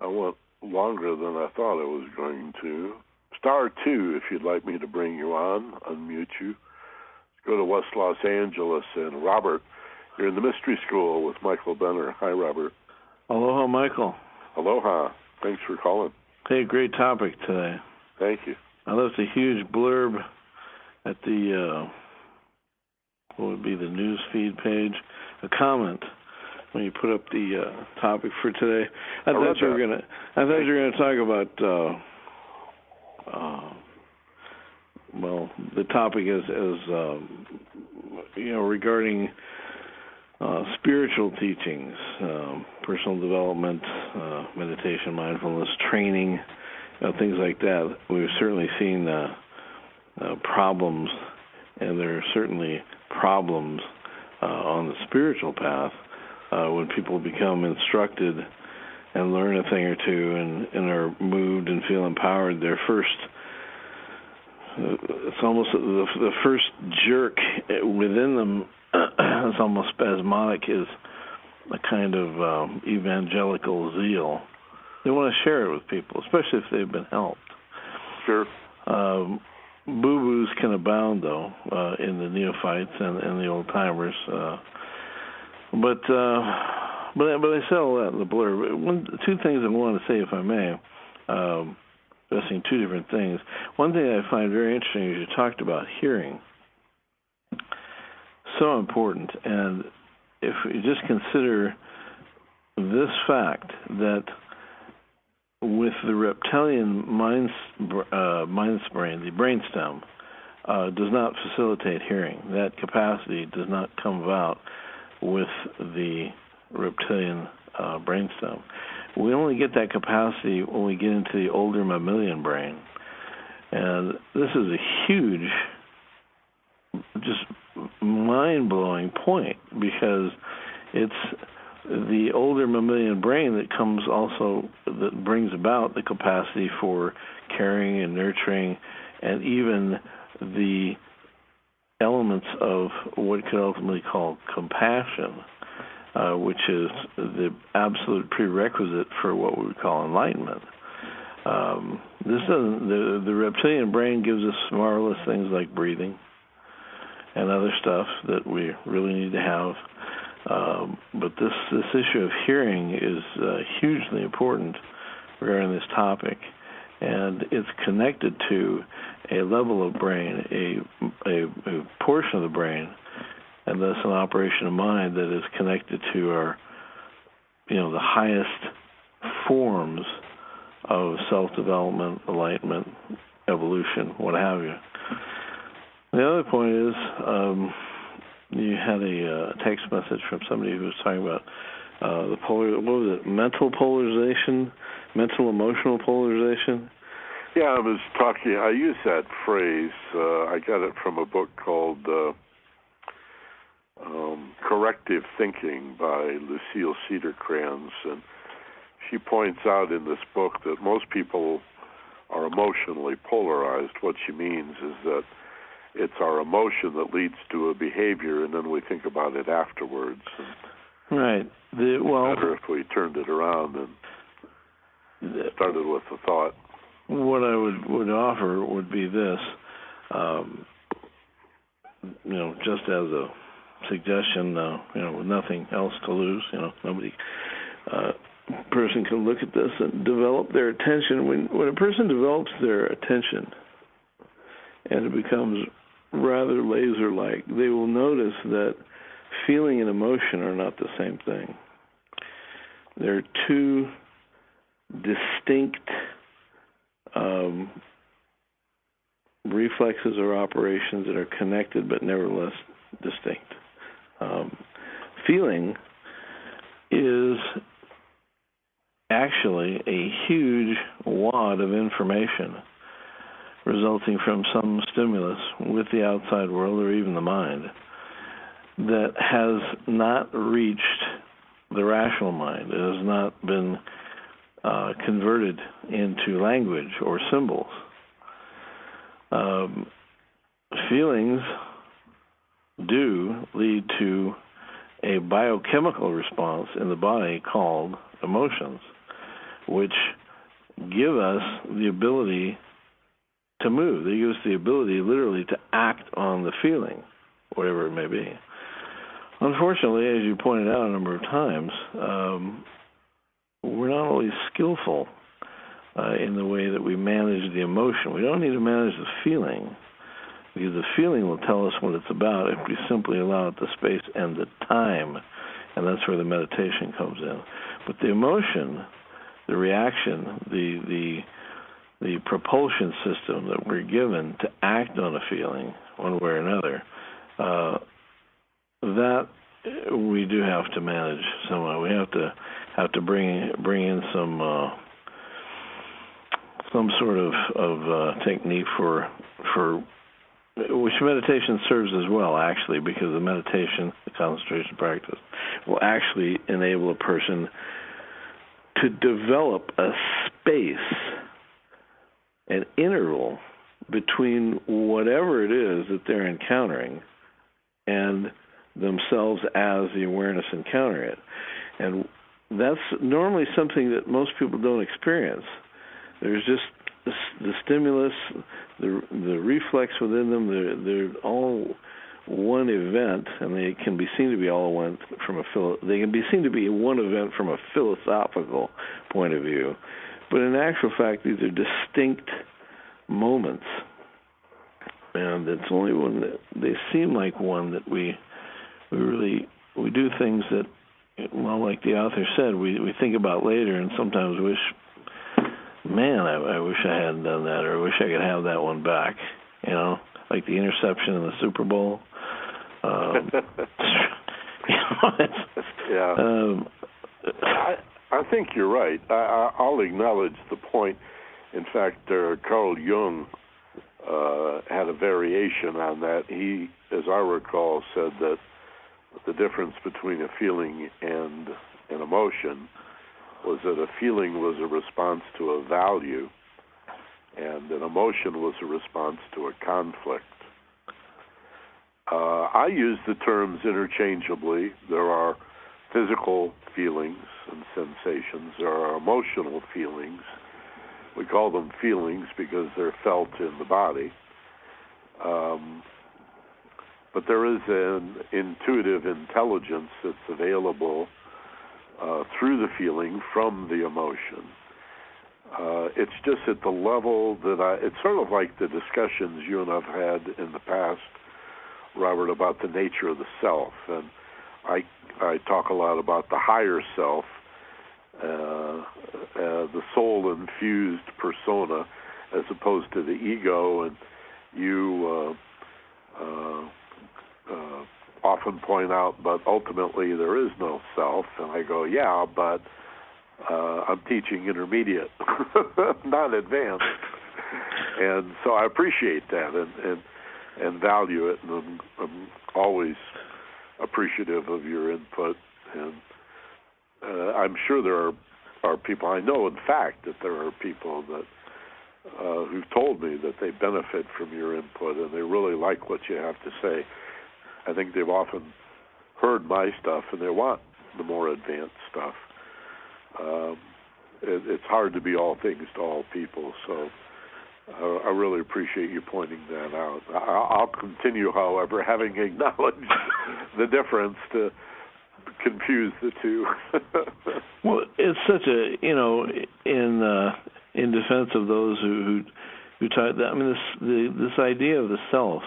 I went longer than I thought I was going to. Star two, if you'd like me to bring you on, unmute you. Let's go to West Los Angeles and Robert. You're in the Mystery School with Michael Benner. Hi, Robert. Aloha, Michael. Aloha. Thanks for calling. Hey, great topic today. Thank you. I left a huge blurb at the uh, what would be the news feed page, a comment when you put up the uh, topic for today. I, I thought you that. were gonna. I thought you were gonna talk about. Uh, uh, well, the topic is is um, you know regarding uh, spiritual teachings, um, personal development, uh, meditation, mindfulness, training, you know, things like that. We've certainly seen uh, uh, problems, and there are certainly problems uh, on the spiritual path uh, when people become instructed and learn a thing or two and, and are moved and feel empowered. Their first uh, it's almost the, the first jerk within them it's almost spasmodic is a kind of um, evangelical zeal they want to share it with people, especially if they've been helped. Sure. Um, boo boos can abound, though, uh, in the neophytes and, and the old timers. Uh, but uh, but but I said all that in the blur. One, two things I want to say, if I may, um, addressing two different things. One thing I find very interesting is you talked about hearing. So important, and if you just consider this fact that with the reptilian mind, uh, mind's brain, the brainstem, uh, does not facilitate hearing. That capacity does not come about with the reptilian uh, brainstem. We only get that capacity when we get into the older mammalian brain. And this is a huge, just mind blowing point because it's the older mammalian brain that comes also that brings about the capacity for caring and nurturing and even the elements of what could ultimately call compassion, uh, which is the absolute prerequisite for what we would call enlightenment. Um, this doesn't the the reptilian brain gives us marvelous things like breathing and other stuff that we really need to have. Um, but this this issue of hearing is uh, hugely important regarding this topic, and it's connected to a level of brain, a, a, a portion of the brain, and thus an operation of mind that is connected to our, you know, the highest forms of self-development, enlightenment, evolution, what have you. The other point is. Um, you had a uh, text message from somebody who was talking about uh, the polar. What was it? Mental polarization, mental emotional polarization. Yeah, I was talking. I use that phrase. Uh, I got it from a book called uh, um, "Corrective Thinking" by Lucille Cedercrans, and she points out in this book that most people are emotionally polarized. What she means is that it's our emotion that leads to a behavior, and then we think about it afterwards. right. The, well, better if we turned it around and started with the thought. What I would would offer would be this, um, you know, just as a suggestion, uh, you know, with nothing else to lose, you know, nobody. Uh, person can look at this and develop their attention when when a person develops their attention and it becomes rather laser like, they will notice that feeling and emotion are not the same thing. They're two distinct um, reflexes or operations that are connected but nevertheless distinct. Um, feeling is actually a huge wad of information resulting from some stimulus with the outside world or even the mind that has not reached the rational mind. It has not been uh, converted into language or symbols. Um, feelings do lead to a biochemical response in the body called emotions, which give us the ability to move. They give us the ability literally to act on the feeling, whatever it may be. Unfortunately, as you pointed out a number of times, um, we're not always skillful uh, in the way that we manage the emotion. We don't need to manage the feeling because the feeling will tell us what it's about if we simply allow it the space and the time, and that's where the meditation comes in. But the emotion, the reaction, the the the propulsion system that we're given to act on a feeling one way or another, uh, that we do have to manage somehow. We have to have to bring bring in some uh, some sort of of uh, technique for for which meditation serves as well actually because the meditation the concentration practice will actually enable a person to develop a space an interval between whatever it is that they're encountering and themselves as the awareness encounter it. And that's normally something that most people don't experience. There's just the, stimulus, the the reflex within them. They're they're all one event, and they can be seen to be all one from a philo- they can be seen to be one event from a philosophical point of view, but in actual fact, these are distinct moments, and it's only when they seem like one that we we really we do things that well, like the author said, we we think about later, and sometimes wish, man, I, I wish I hadn't done that, or I wish I could have that one back. You know, like the interception in the Super Bowl. Um, yeah. Um, I I think you're right. I, I'll acknowledge the point. In fact, uh, Carl Jung uh, had a variation on that. He, as I recall, said that the difference between a feeling and an emotion was that a feeling was a response to a value, and an emotion was a response to a conflict. Uh, I use the terms interchangeably. There are physical feelings and sensations, there are emotional feelings. We call them feelings because they're felt in the body. Um, but there is an intuitive intelligence that's available uh, through the feeling from the emotion. Uh, it's just at the level that I. It's sort of like the discussions you and I've had in the past, Robert, about the nature of the self, and I I talk a lot about the higher self, uh, uh, the soul infused persona, as opposed to the ego, and you. Uh, uh, uh, often point out, but ultimately there is no self. And I go, yeah, but I'm teaching intermediate, not advanced. and so I appreciate that and and, and value it, and I'm, I'm always appreciative of your input. And uh, I'm sure there are are people I know, in fact, that there are people that uh, who've told me that they benefit from your input and they really like what you have to say. I think they've often heard my stuff and they want the more advanced stuff. Um, it, it's hard to be all things to all people, so uh, I really appreciate you pointing that out. I, I'll continue, however, having acknowledged the difference to confuse the two. well, it's such a you know in uh, in defense of those who who, who taught that. I mean, this the, this idea of the self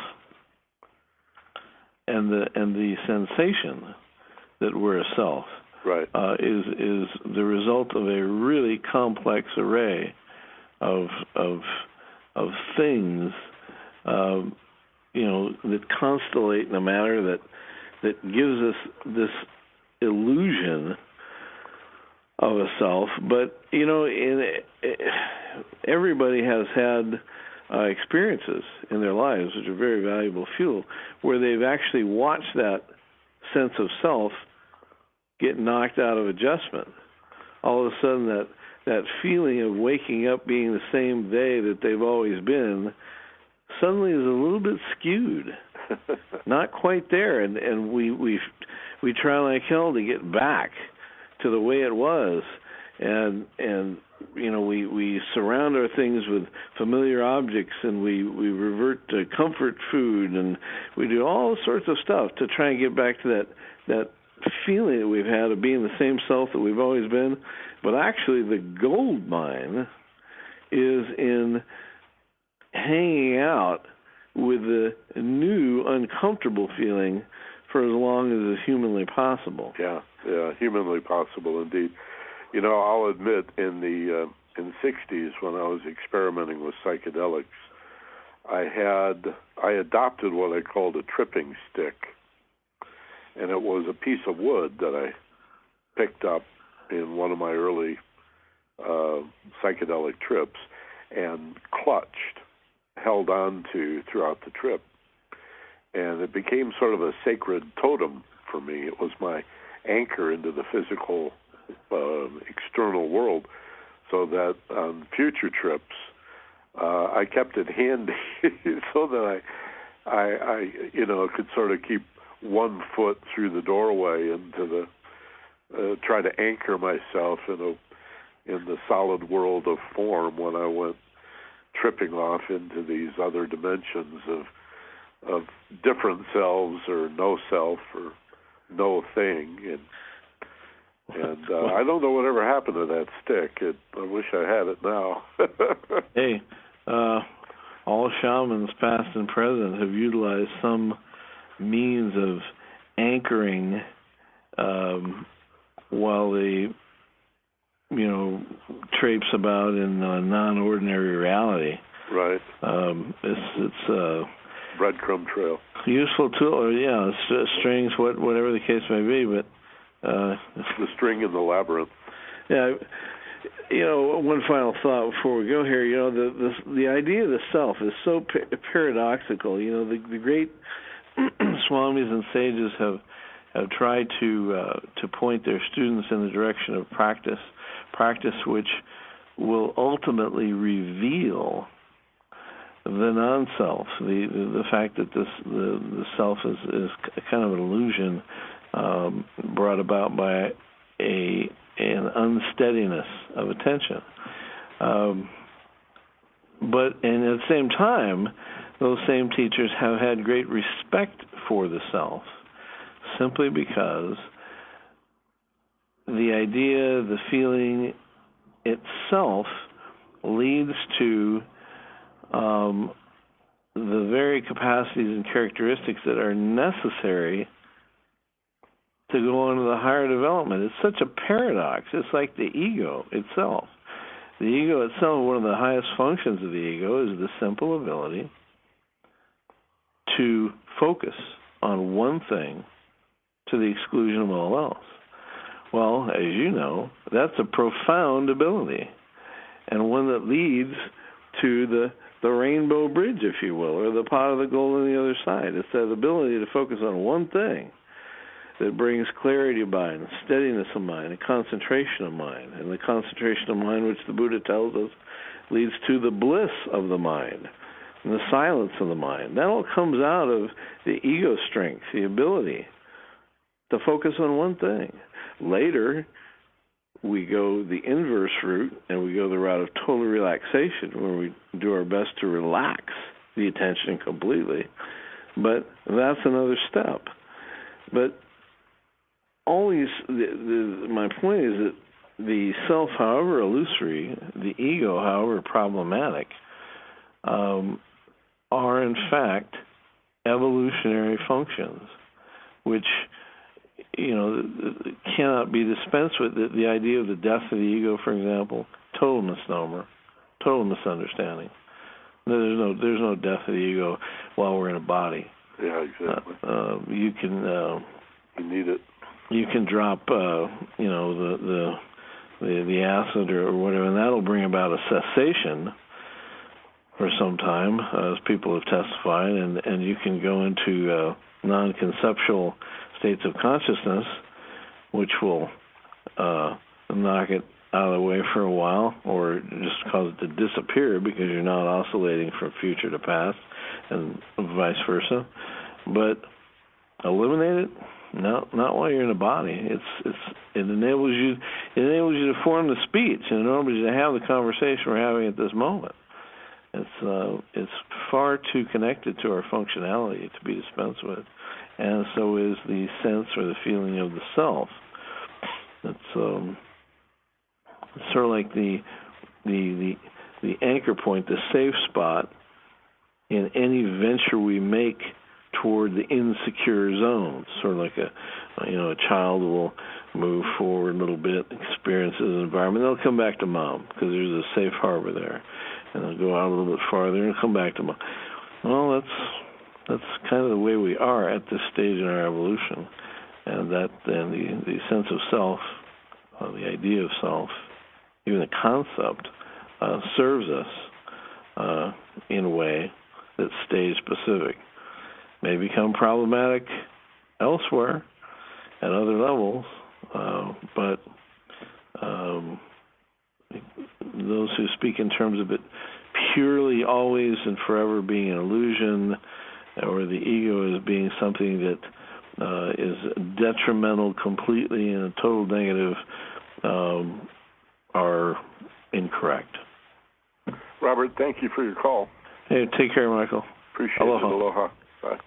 and the and the sensation that we're a self right. uh, is is the result of a really complex array of of of things, um, you know, that constellate in a manner that that gives us this illusion of a self. But you know, in, everybody has had uh, experiences in their lives, which are very valuable fuel, where they've actually watched that sense of self get knocked out of adjustment. All of a sudden, that that feeling of waking up being the same day that they've always been suddenly is a little bit skewed, not quite there, and and we we we try like hell to get back to the way it was, and and you know we we surround our things with familiar objects and we we revert to comfort food and we do all sorts of stuff to try and get back to that that feeling that we've had of being the same self that we've always been but actually the gold mine is in hanging out with the new uncomfortable feeling for as long as is humanly possible. Yeah yeah humanly possible indeed. You know, I'll admit in the uh, in the '60s when I was experimenting with psychedelics, I had I adopted what I called a tripping stick, and it was a piece of wood that I picked up in one of my early uh, psychedelic trips and clutched, held on to throughout the trip, and it became sort of a sacred totem for me. It was my anchor into the physical uh, external world, so that on future trips uh, I kept it handy so that I, I, I, you know, could sort of keep one foot through the doorway into the uh, try to anchor myself in a in the solid world of form when I went tripping off into these other dimensions of of different selves or no self or no thing and and uh, I don't know whatever happened to that stick. It, I wish I had it now. hey, uh, all shamans, past and present, have utilized some means of anchoring um, while they, you know, traipse about in a non-ordinary reality. Right. Um, it's it's a breadcrumb trail. Useful tool, or yeah, strings, what whatever the case may be, but uh, the string in the labyrinth. Yeah, you know, one final thought before we go here. You know, the the, the idea of the self is so pa- paradoxical. You know, the the great swamis and sages have have tried to uh, to point their students in the direction of practice, practice which will ultimately reveal the non-self, the the, the fact that this the, the self is is kind of an illusion um, brought about by a an unsteadiness of attention. Um, but and at the same time, those same teachers have had great respect for the self, simply because the idea, the feeling itself leads to um, the very capacities and characteristics that are necessary to go on to the higher development. It's such a paradox. It's like the ego itself. The ego itself, one of the highest functions of the ego, is the simple ability to focus on one thing to the exclusion of all else. Well, as you know, that's a profound ability, and one that leads to the the rainbow bridge, if you will, or the pot of the gold on the other side. It's that ability to focus on one thing that brings clarity of mind, steadiness of mind, a concentration of mind. And the concentration of mind, which the Buddha tells us, leads to the bliss of the mind and the silence of the mind. That all comes out of the ego strength, the ability to focus on one thing. Later, we go the inverse route and we go the route of total relaxation where we do our best to relax the attention completely. But that's another step. But always the, the, my point is that the self, however illusory, the ego, however problematic, um, are in fact evolutionary functions, which you know cannot be dispensed with. The, the idea of the death of the ego, for example, total misnomer, total misunderstanding. There's no there's no death of the ego while we're in a body. Yeah, exactly. Uh, uh, you can. Uh, you need it you can drop uh you know the the the, the acid or whatever and that'll bring about a cessation for some time as people have testified and and you can go into uh non-conceptual states of consciousness which will uh knock it out of the way for a while or just cause it to disappear because you're not oscillating from future to past and vice versa but eliminate it no, not while you're in a body. It's it's it enables you it enables you to form the speech and enables you to have the conversation we're having at this moment. It's uh, it's far too connected to our functionality to be dispensed with, and so is the sense or the feeling of the self. It's um, sort of like the the the the anchor point, the safe spot in any venture we make toward the insecure zone, sort of like a you know a child will move forward a little bit, experiences an environment, they'll come back to mom because there's a safe harbor there, and they'll go out a little bit farther and come back to mom. Well, that's that's kind of the way we are at this stage in our evolution, and that then the the sense of self, the idea of self, even the concept, uh, serves us uh, in a way that's stage specific may become problematic elsewhere at other levels, uh, but um, those who speak in terms of it purely always and forever being an illusion or the ego as being something that uh, is detrimental completely and a total negative um, are incorrect. Robert, thank you for your call. Hey, take care, Michael. Appreciate Aloha. it. Aloha. Bye.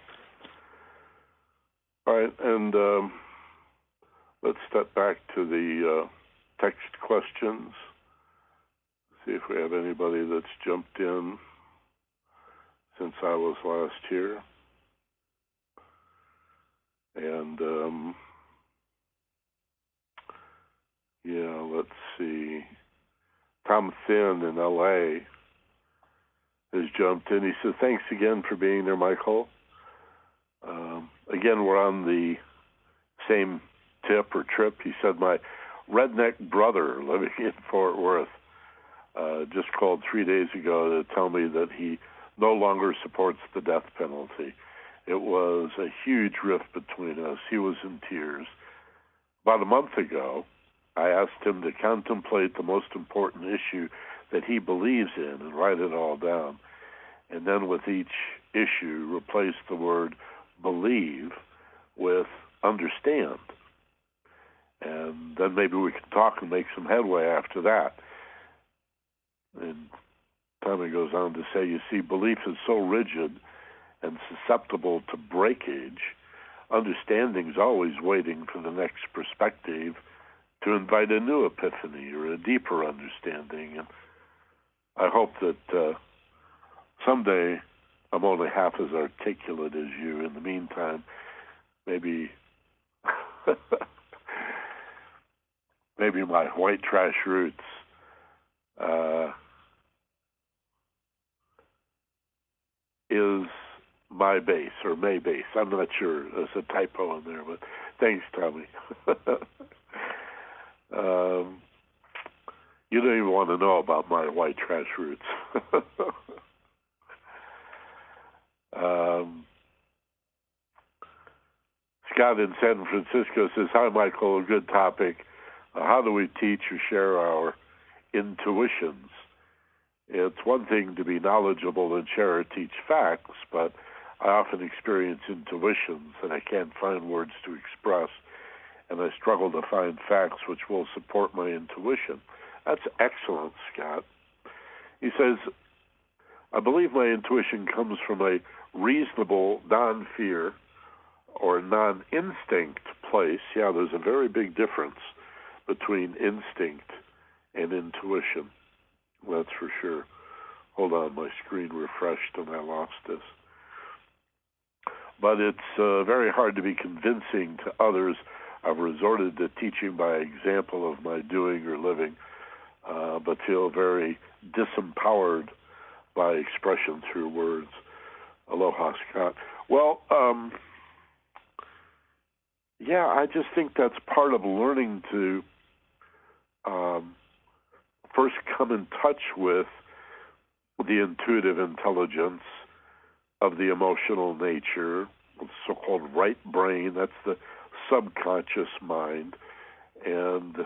All right, and um, let's step back to the uh, text questions. See if we have anybody that's jumped in since I was last here. And um, yeah, let's see. Tom Thin in L.A. has jumped in. He says, "Thanks again for being there, Michael." Um, again, we're on the same tip or trip. He said, "My redneck brother living in Fort Worth uh, just called three days ago to tell me that he no longer supports the death penalty. It was a huge rift between us. He was in tears. About a month ago, I asked him to contemplate the most important issue that he believes in and write it all down. And then with each issue, replace the word believe with understand. And then maybe we can talk and make some headway after that. And Tommy goes on to say, you see, belief is so rigid and susceptible to breakage. Understanding is always waiting for the next perspective to invite a new epiphany or a deeper understanding. And I hope that uh, someday I'm only half as articulate as you. In the meantime, maybe maybe my white trash roots uh, is my base or may base. I'm not sure. There's a typo in there, but thanks, Tommy. um, you don't even want to know about my white trash roots. um, Scott in San Francisco says, Hi, Michael, a good topic. Uh, how do we teach or share our intuitions? It's one thing to be knowledgeable and share or teach facts, but I often experience intuitions that I can't find words to express, and I struggle to find facts which will support my intuition. That's excellent, Scott. He says, I believe my intuition comes from a reasonable non fear or non instinct place. Yeah, there's a very big difference between instinct and intuition. That's for sure. Hold on, my screen refreshed and I lost this. But it's uh, very hard to be convincing to others. I've resorted to teaching by example of my doing or living, uh, but feel very disempowered by expression through words. Aloha, Scott. Well, um, yeah, I just think that's part of learning to um, first come in touch with the intuitive intelligence of the emotional nature, the so-called right brain. That's the subconscious mind, and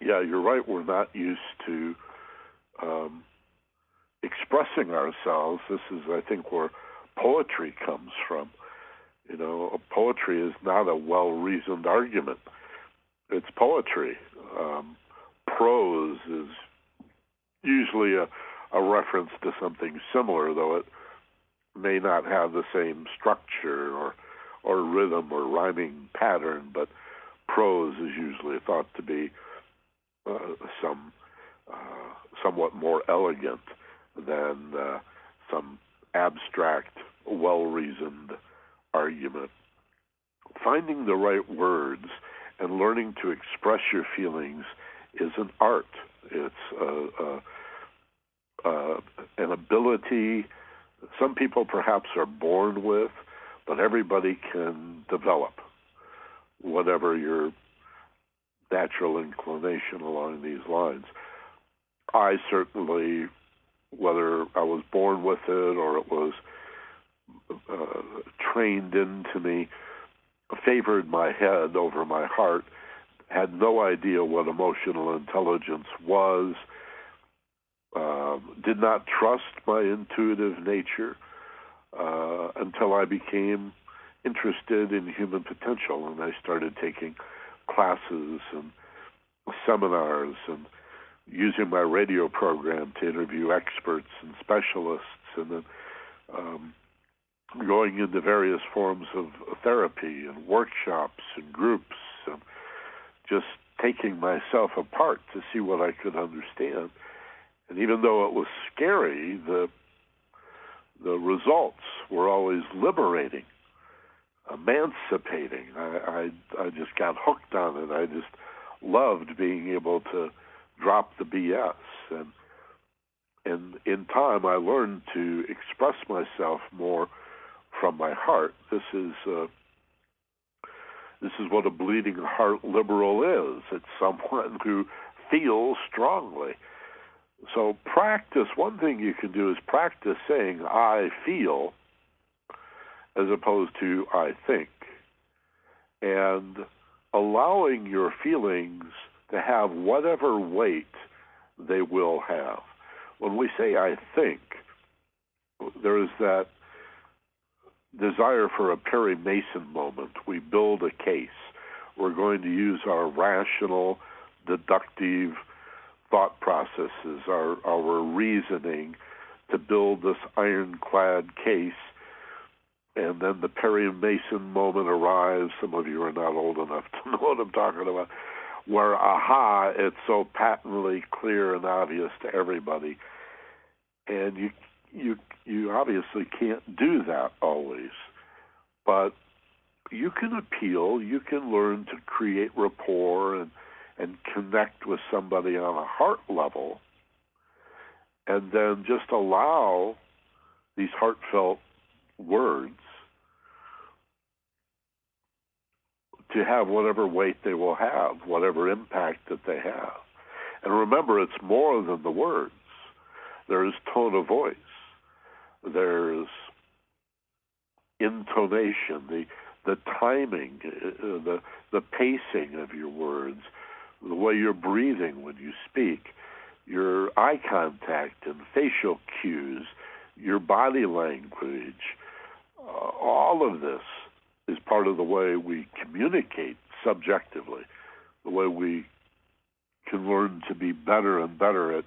yeah, you're right. We're not used to um, expressing ourselves. This is, I think, where poetry comes from. You know, poetry is not a well-reasoned argument. It's poetry. Um, prose is usually a, a reference to something similar, though it may not have the same structure or or rhythm or rhyming pattern, but prose is usually thought to be uh, some uh, somewhat more elegant than uh, some abstract, well-reasoned argument. Finding the right words and learning to express your feelings is an art. It's a, a, a, an ability some people perhaps are born with, but everybody can develop whatever your natural inclination along these lines. I certainly, whether I was born with it or it was uh, trained into me, favored my head over my heart had no idea what emotional intelligence was, um, did not trust my intuitive nature uh, until I became interested in human potential, and I started taking classes and seminars and using my radio program to interview experts and specialists, and then um, going into various forms of therapy and workshops and groups, and just taking myself apart to see what I could understand. And even though it was scary, the the results were always liberating, emancipating. I, I I just got hooked on it. I just loved being able to drop the BS and and in time I learned to express myself more from my heart. This is uh, this is what a bleeding heart liberal is. It's someone who feels strongly. So practice. One thing you can do is practice saying "I feel" as opposed to "I think," and allowing your feelings to have whatever weight they will have. When we say I think, there is that desire for a Perry Mason moment. We build a case. We're going to use our rational, deductive thought processes, our, our reasoning to build this ironclad case. And then the Perry Mason moment arrives. Some of you are not old enough to know what I'm talking about where aha, it's so patently clear and obvious to everybody, and you you you obviously can't do that always, but you can appeal, you can learn to create rapport and and connect with somebody on a heart level, and then just allow these heartfelt words to have whatever weight they will have, whatever impact that they have. And remember, it's more than the words. There's tone of voice. There's intonation, the the timing, uh, the the pacing of your words, the way you're breathing when you speak, your eye contact and facial cues, your body language, uh, all of this is part of the way we communicate subjectively, the way we can learn to be better and better at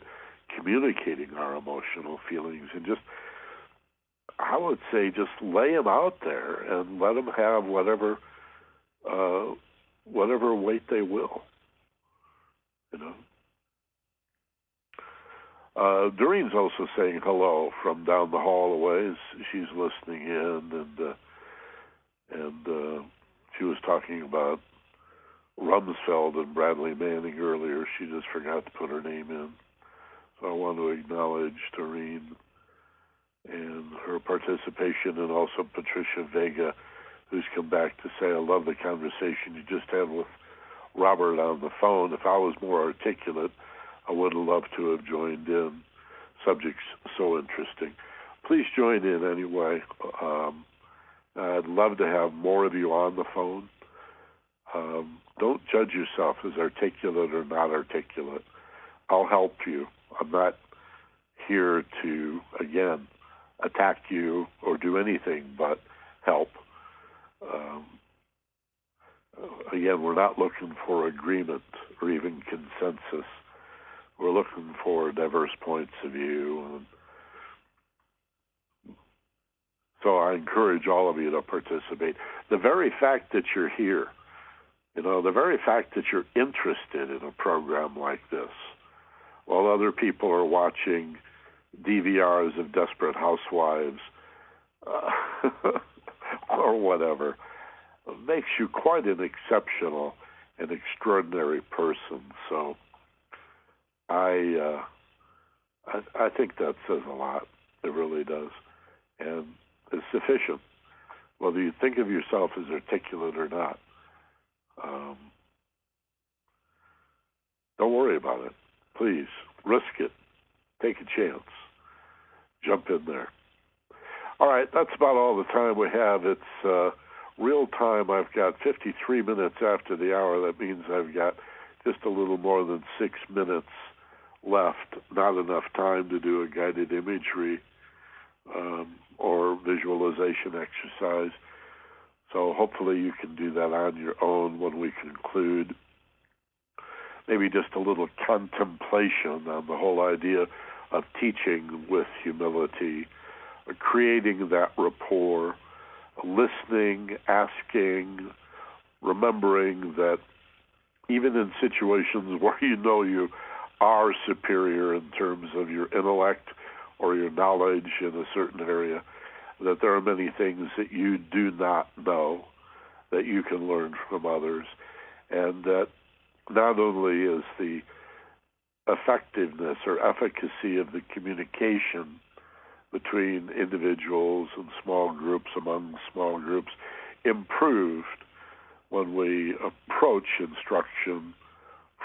communicating our emotional feelings and just I would say just lay them out there and let them have whatever uh, whatever weight they will. You know. Uh, Doreen's also saying hello from down the hall away. She's listening in, and uh, and uh, she was talking about Rumsfeld and Bradley Manning earlier. She just forgot to put her name in. So I want to acknowledge Doreen and her participation, and also Patricia Vega, who's come back to say, I love the conversation you just had with Robert on the phone. If I was more articulate, I would have loved to have joined in. Subjects so interesting. Please join in anyway. Um, I'd love to have more of you on the phone. Um, don't judge yourself as articulate or not articulate. I'll help you. I'm not here to, again, attack you or do anything but help. Um, again, we're not looking for agreement or even consensus. We're looking for diverse points of view So I encourage all of you to participate. The very fact that you're here, you know, the very fact that you're interested in a program like this, while other people are watching DVRs of Desperate Housewives uh, or whatever, makes you quite an exceptional and extraordinary person. So I, uh, I, I think that says a lot. It really does. And is sufficient, whether you think of yourself as articulate or not. Um, don't worry about it. Please risk it. Take a chance. Jump in there. All right, that's about all the time we have. It's uh, real time. I've got 53 minutes after the hour. That means I've got just a little more than six minutes left. Not enough time to do a guided imagery um, or visualization exercise. So hopefully you can do that on your own when we conclude. Maybe just a little contemplation on the whole idea of teaching with humility, creating that rapport, listening, asking, remembering that even in situations where you know you are superior in terms of your intellect or your knowledge in a certain area, that there are many things that you do not know that you can learn from others, and that not only is the effectiveness or efficacy of the communication between individuals and small groups among small groups improved when we approach instruction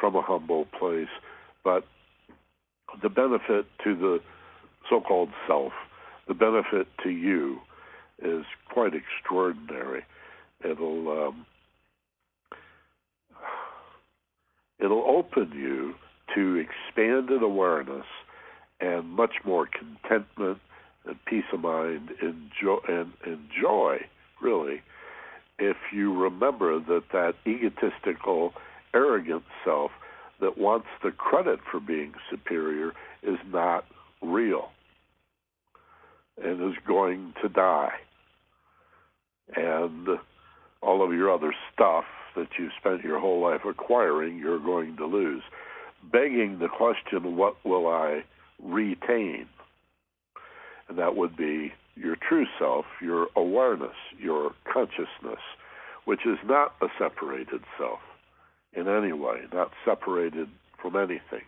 from a humble place, but the benefit to the so called self, the benefit to you is quite extraordinary. It'll um, it'll open you to expanded awareness and much more contentment and peace of mind and joy, and, and joy really, if you remember that that egotistical, arrogant self that wants the credit for being superior is not real and is going to die. And all of your other stuff that you spent your whole life acquiring, you're going to lose. Begging the question, what will I retain? And that would be your true self, your awareness, your consciousness, which is not a separated self in any way, not separated from anything.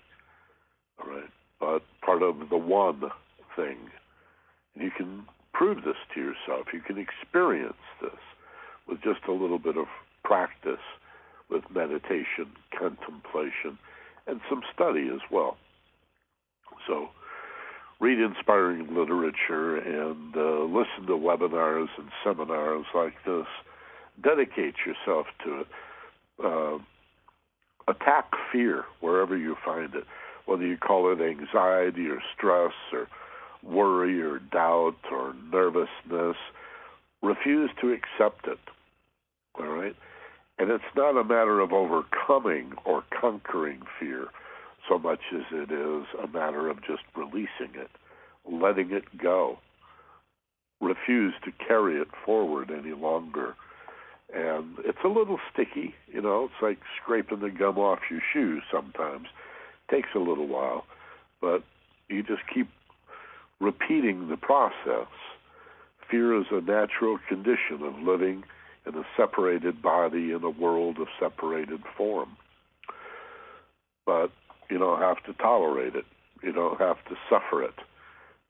All right, but part of the one thing. And you can prove this to yourself. You can experience this with just a little bit of practice with meditation, contemplation, and some study as well. So, read inspiring literature and uh, listen to webinars and seminars like this. Dedicate yourself to it. Uh, attack fear wherever you find it, whether you call it anxiety or stress or worry or doubt or nervousness. Refuse to accept it. All right? And it's not a matter of overcoming or conquering fear so much as it is a matter of just releasing it, letting it go. Refuse to carry it forward any longer. And it's a little sticky, you know, it's like scraping the gum off your shoes sometimes. It takes a little while, but you just keep repeating the process. Fear is a natural condition of living in a separated body in a world of separated form. But you don't have to tolerate it. You don't have to suffer it.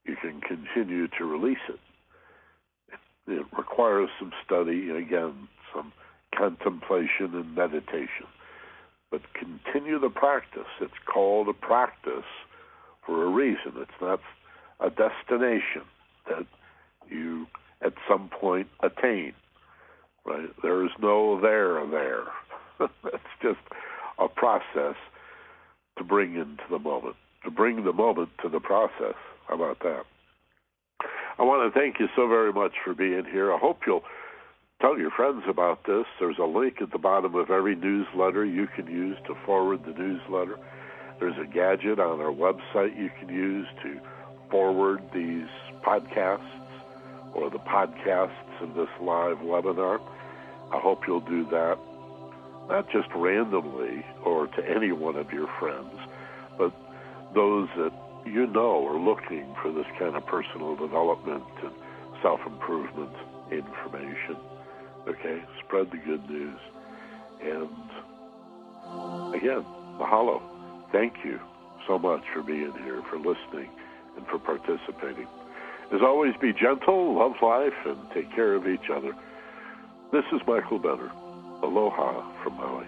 You can continue to release it. It requires some study again some contemplation and meditation. But continue the practice. It's called a practice for a reason. It's not a destination that you at some point attain. Right? There is no there there. it's just a process to bring into the moment, to bring the moment to the process. How about that? I want to thank you so very much for being here. I hope you'll tell your friends about this. There's a link at the bottom of every newsletter you can use to forward the newsletter. There's a gadget on our website you can use to forward these podcasts or the podcasts of this live webinar. I hope you'll do that, not just randomly or to any one of your friends, but those that you know are looking for this kind of personal development and self improvement information. Okay, spread the good news. And again, mahalo. Thank you so much for being here, for listening and for participating. As always, be gentle, love life, and take care of each other. This is Michael Benner. Aloha from Maui.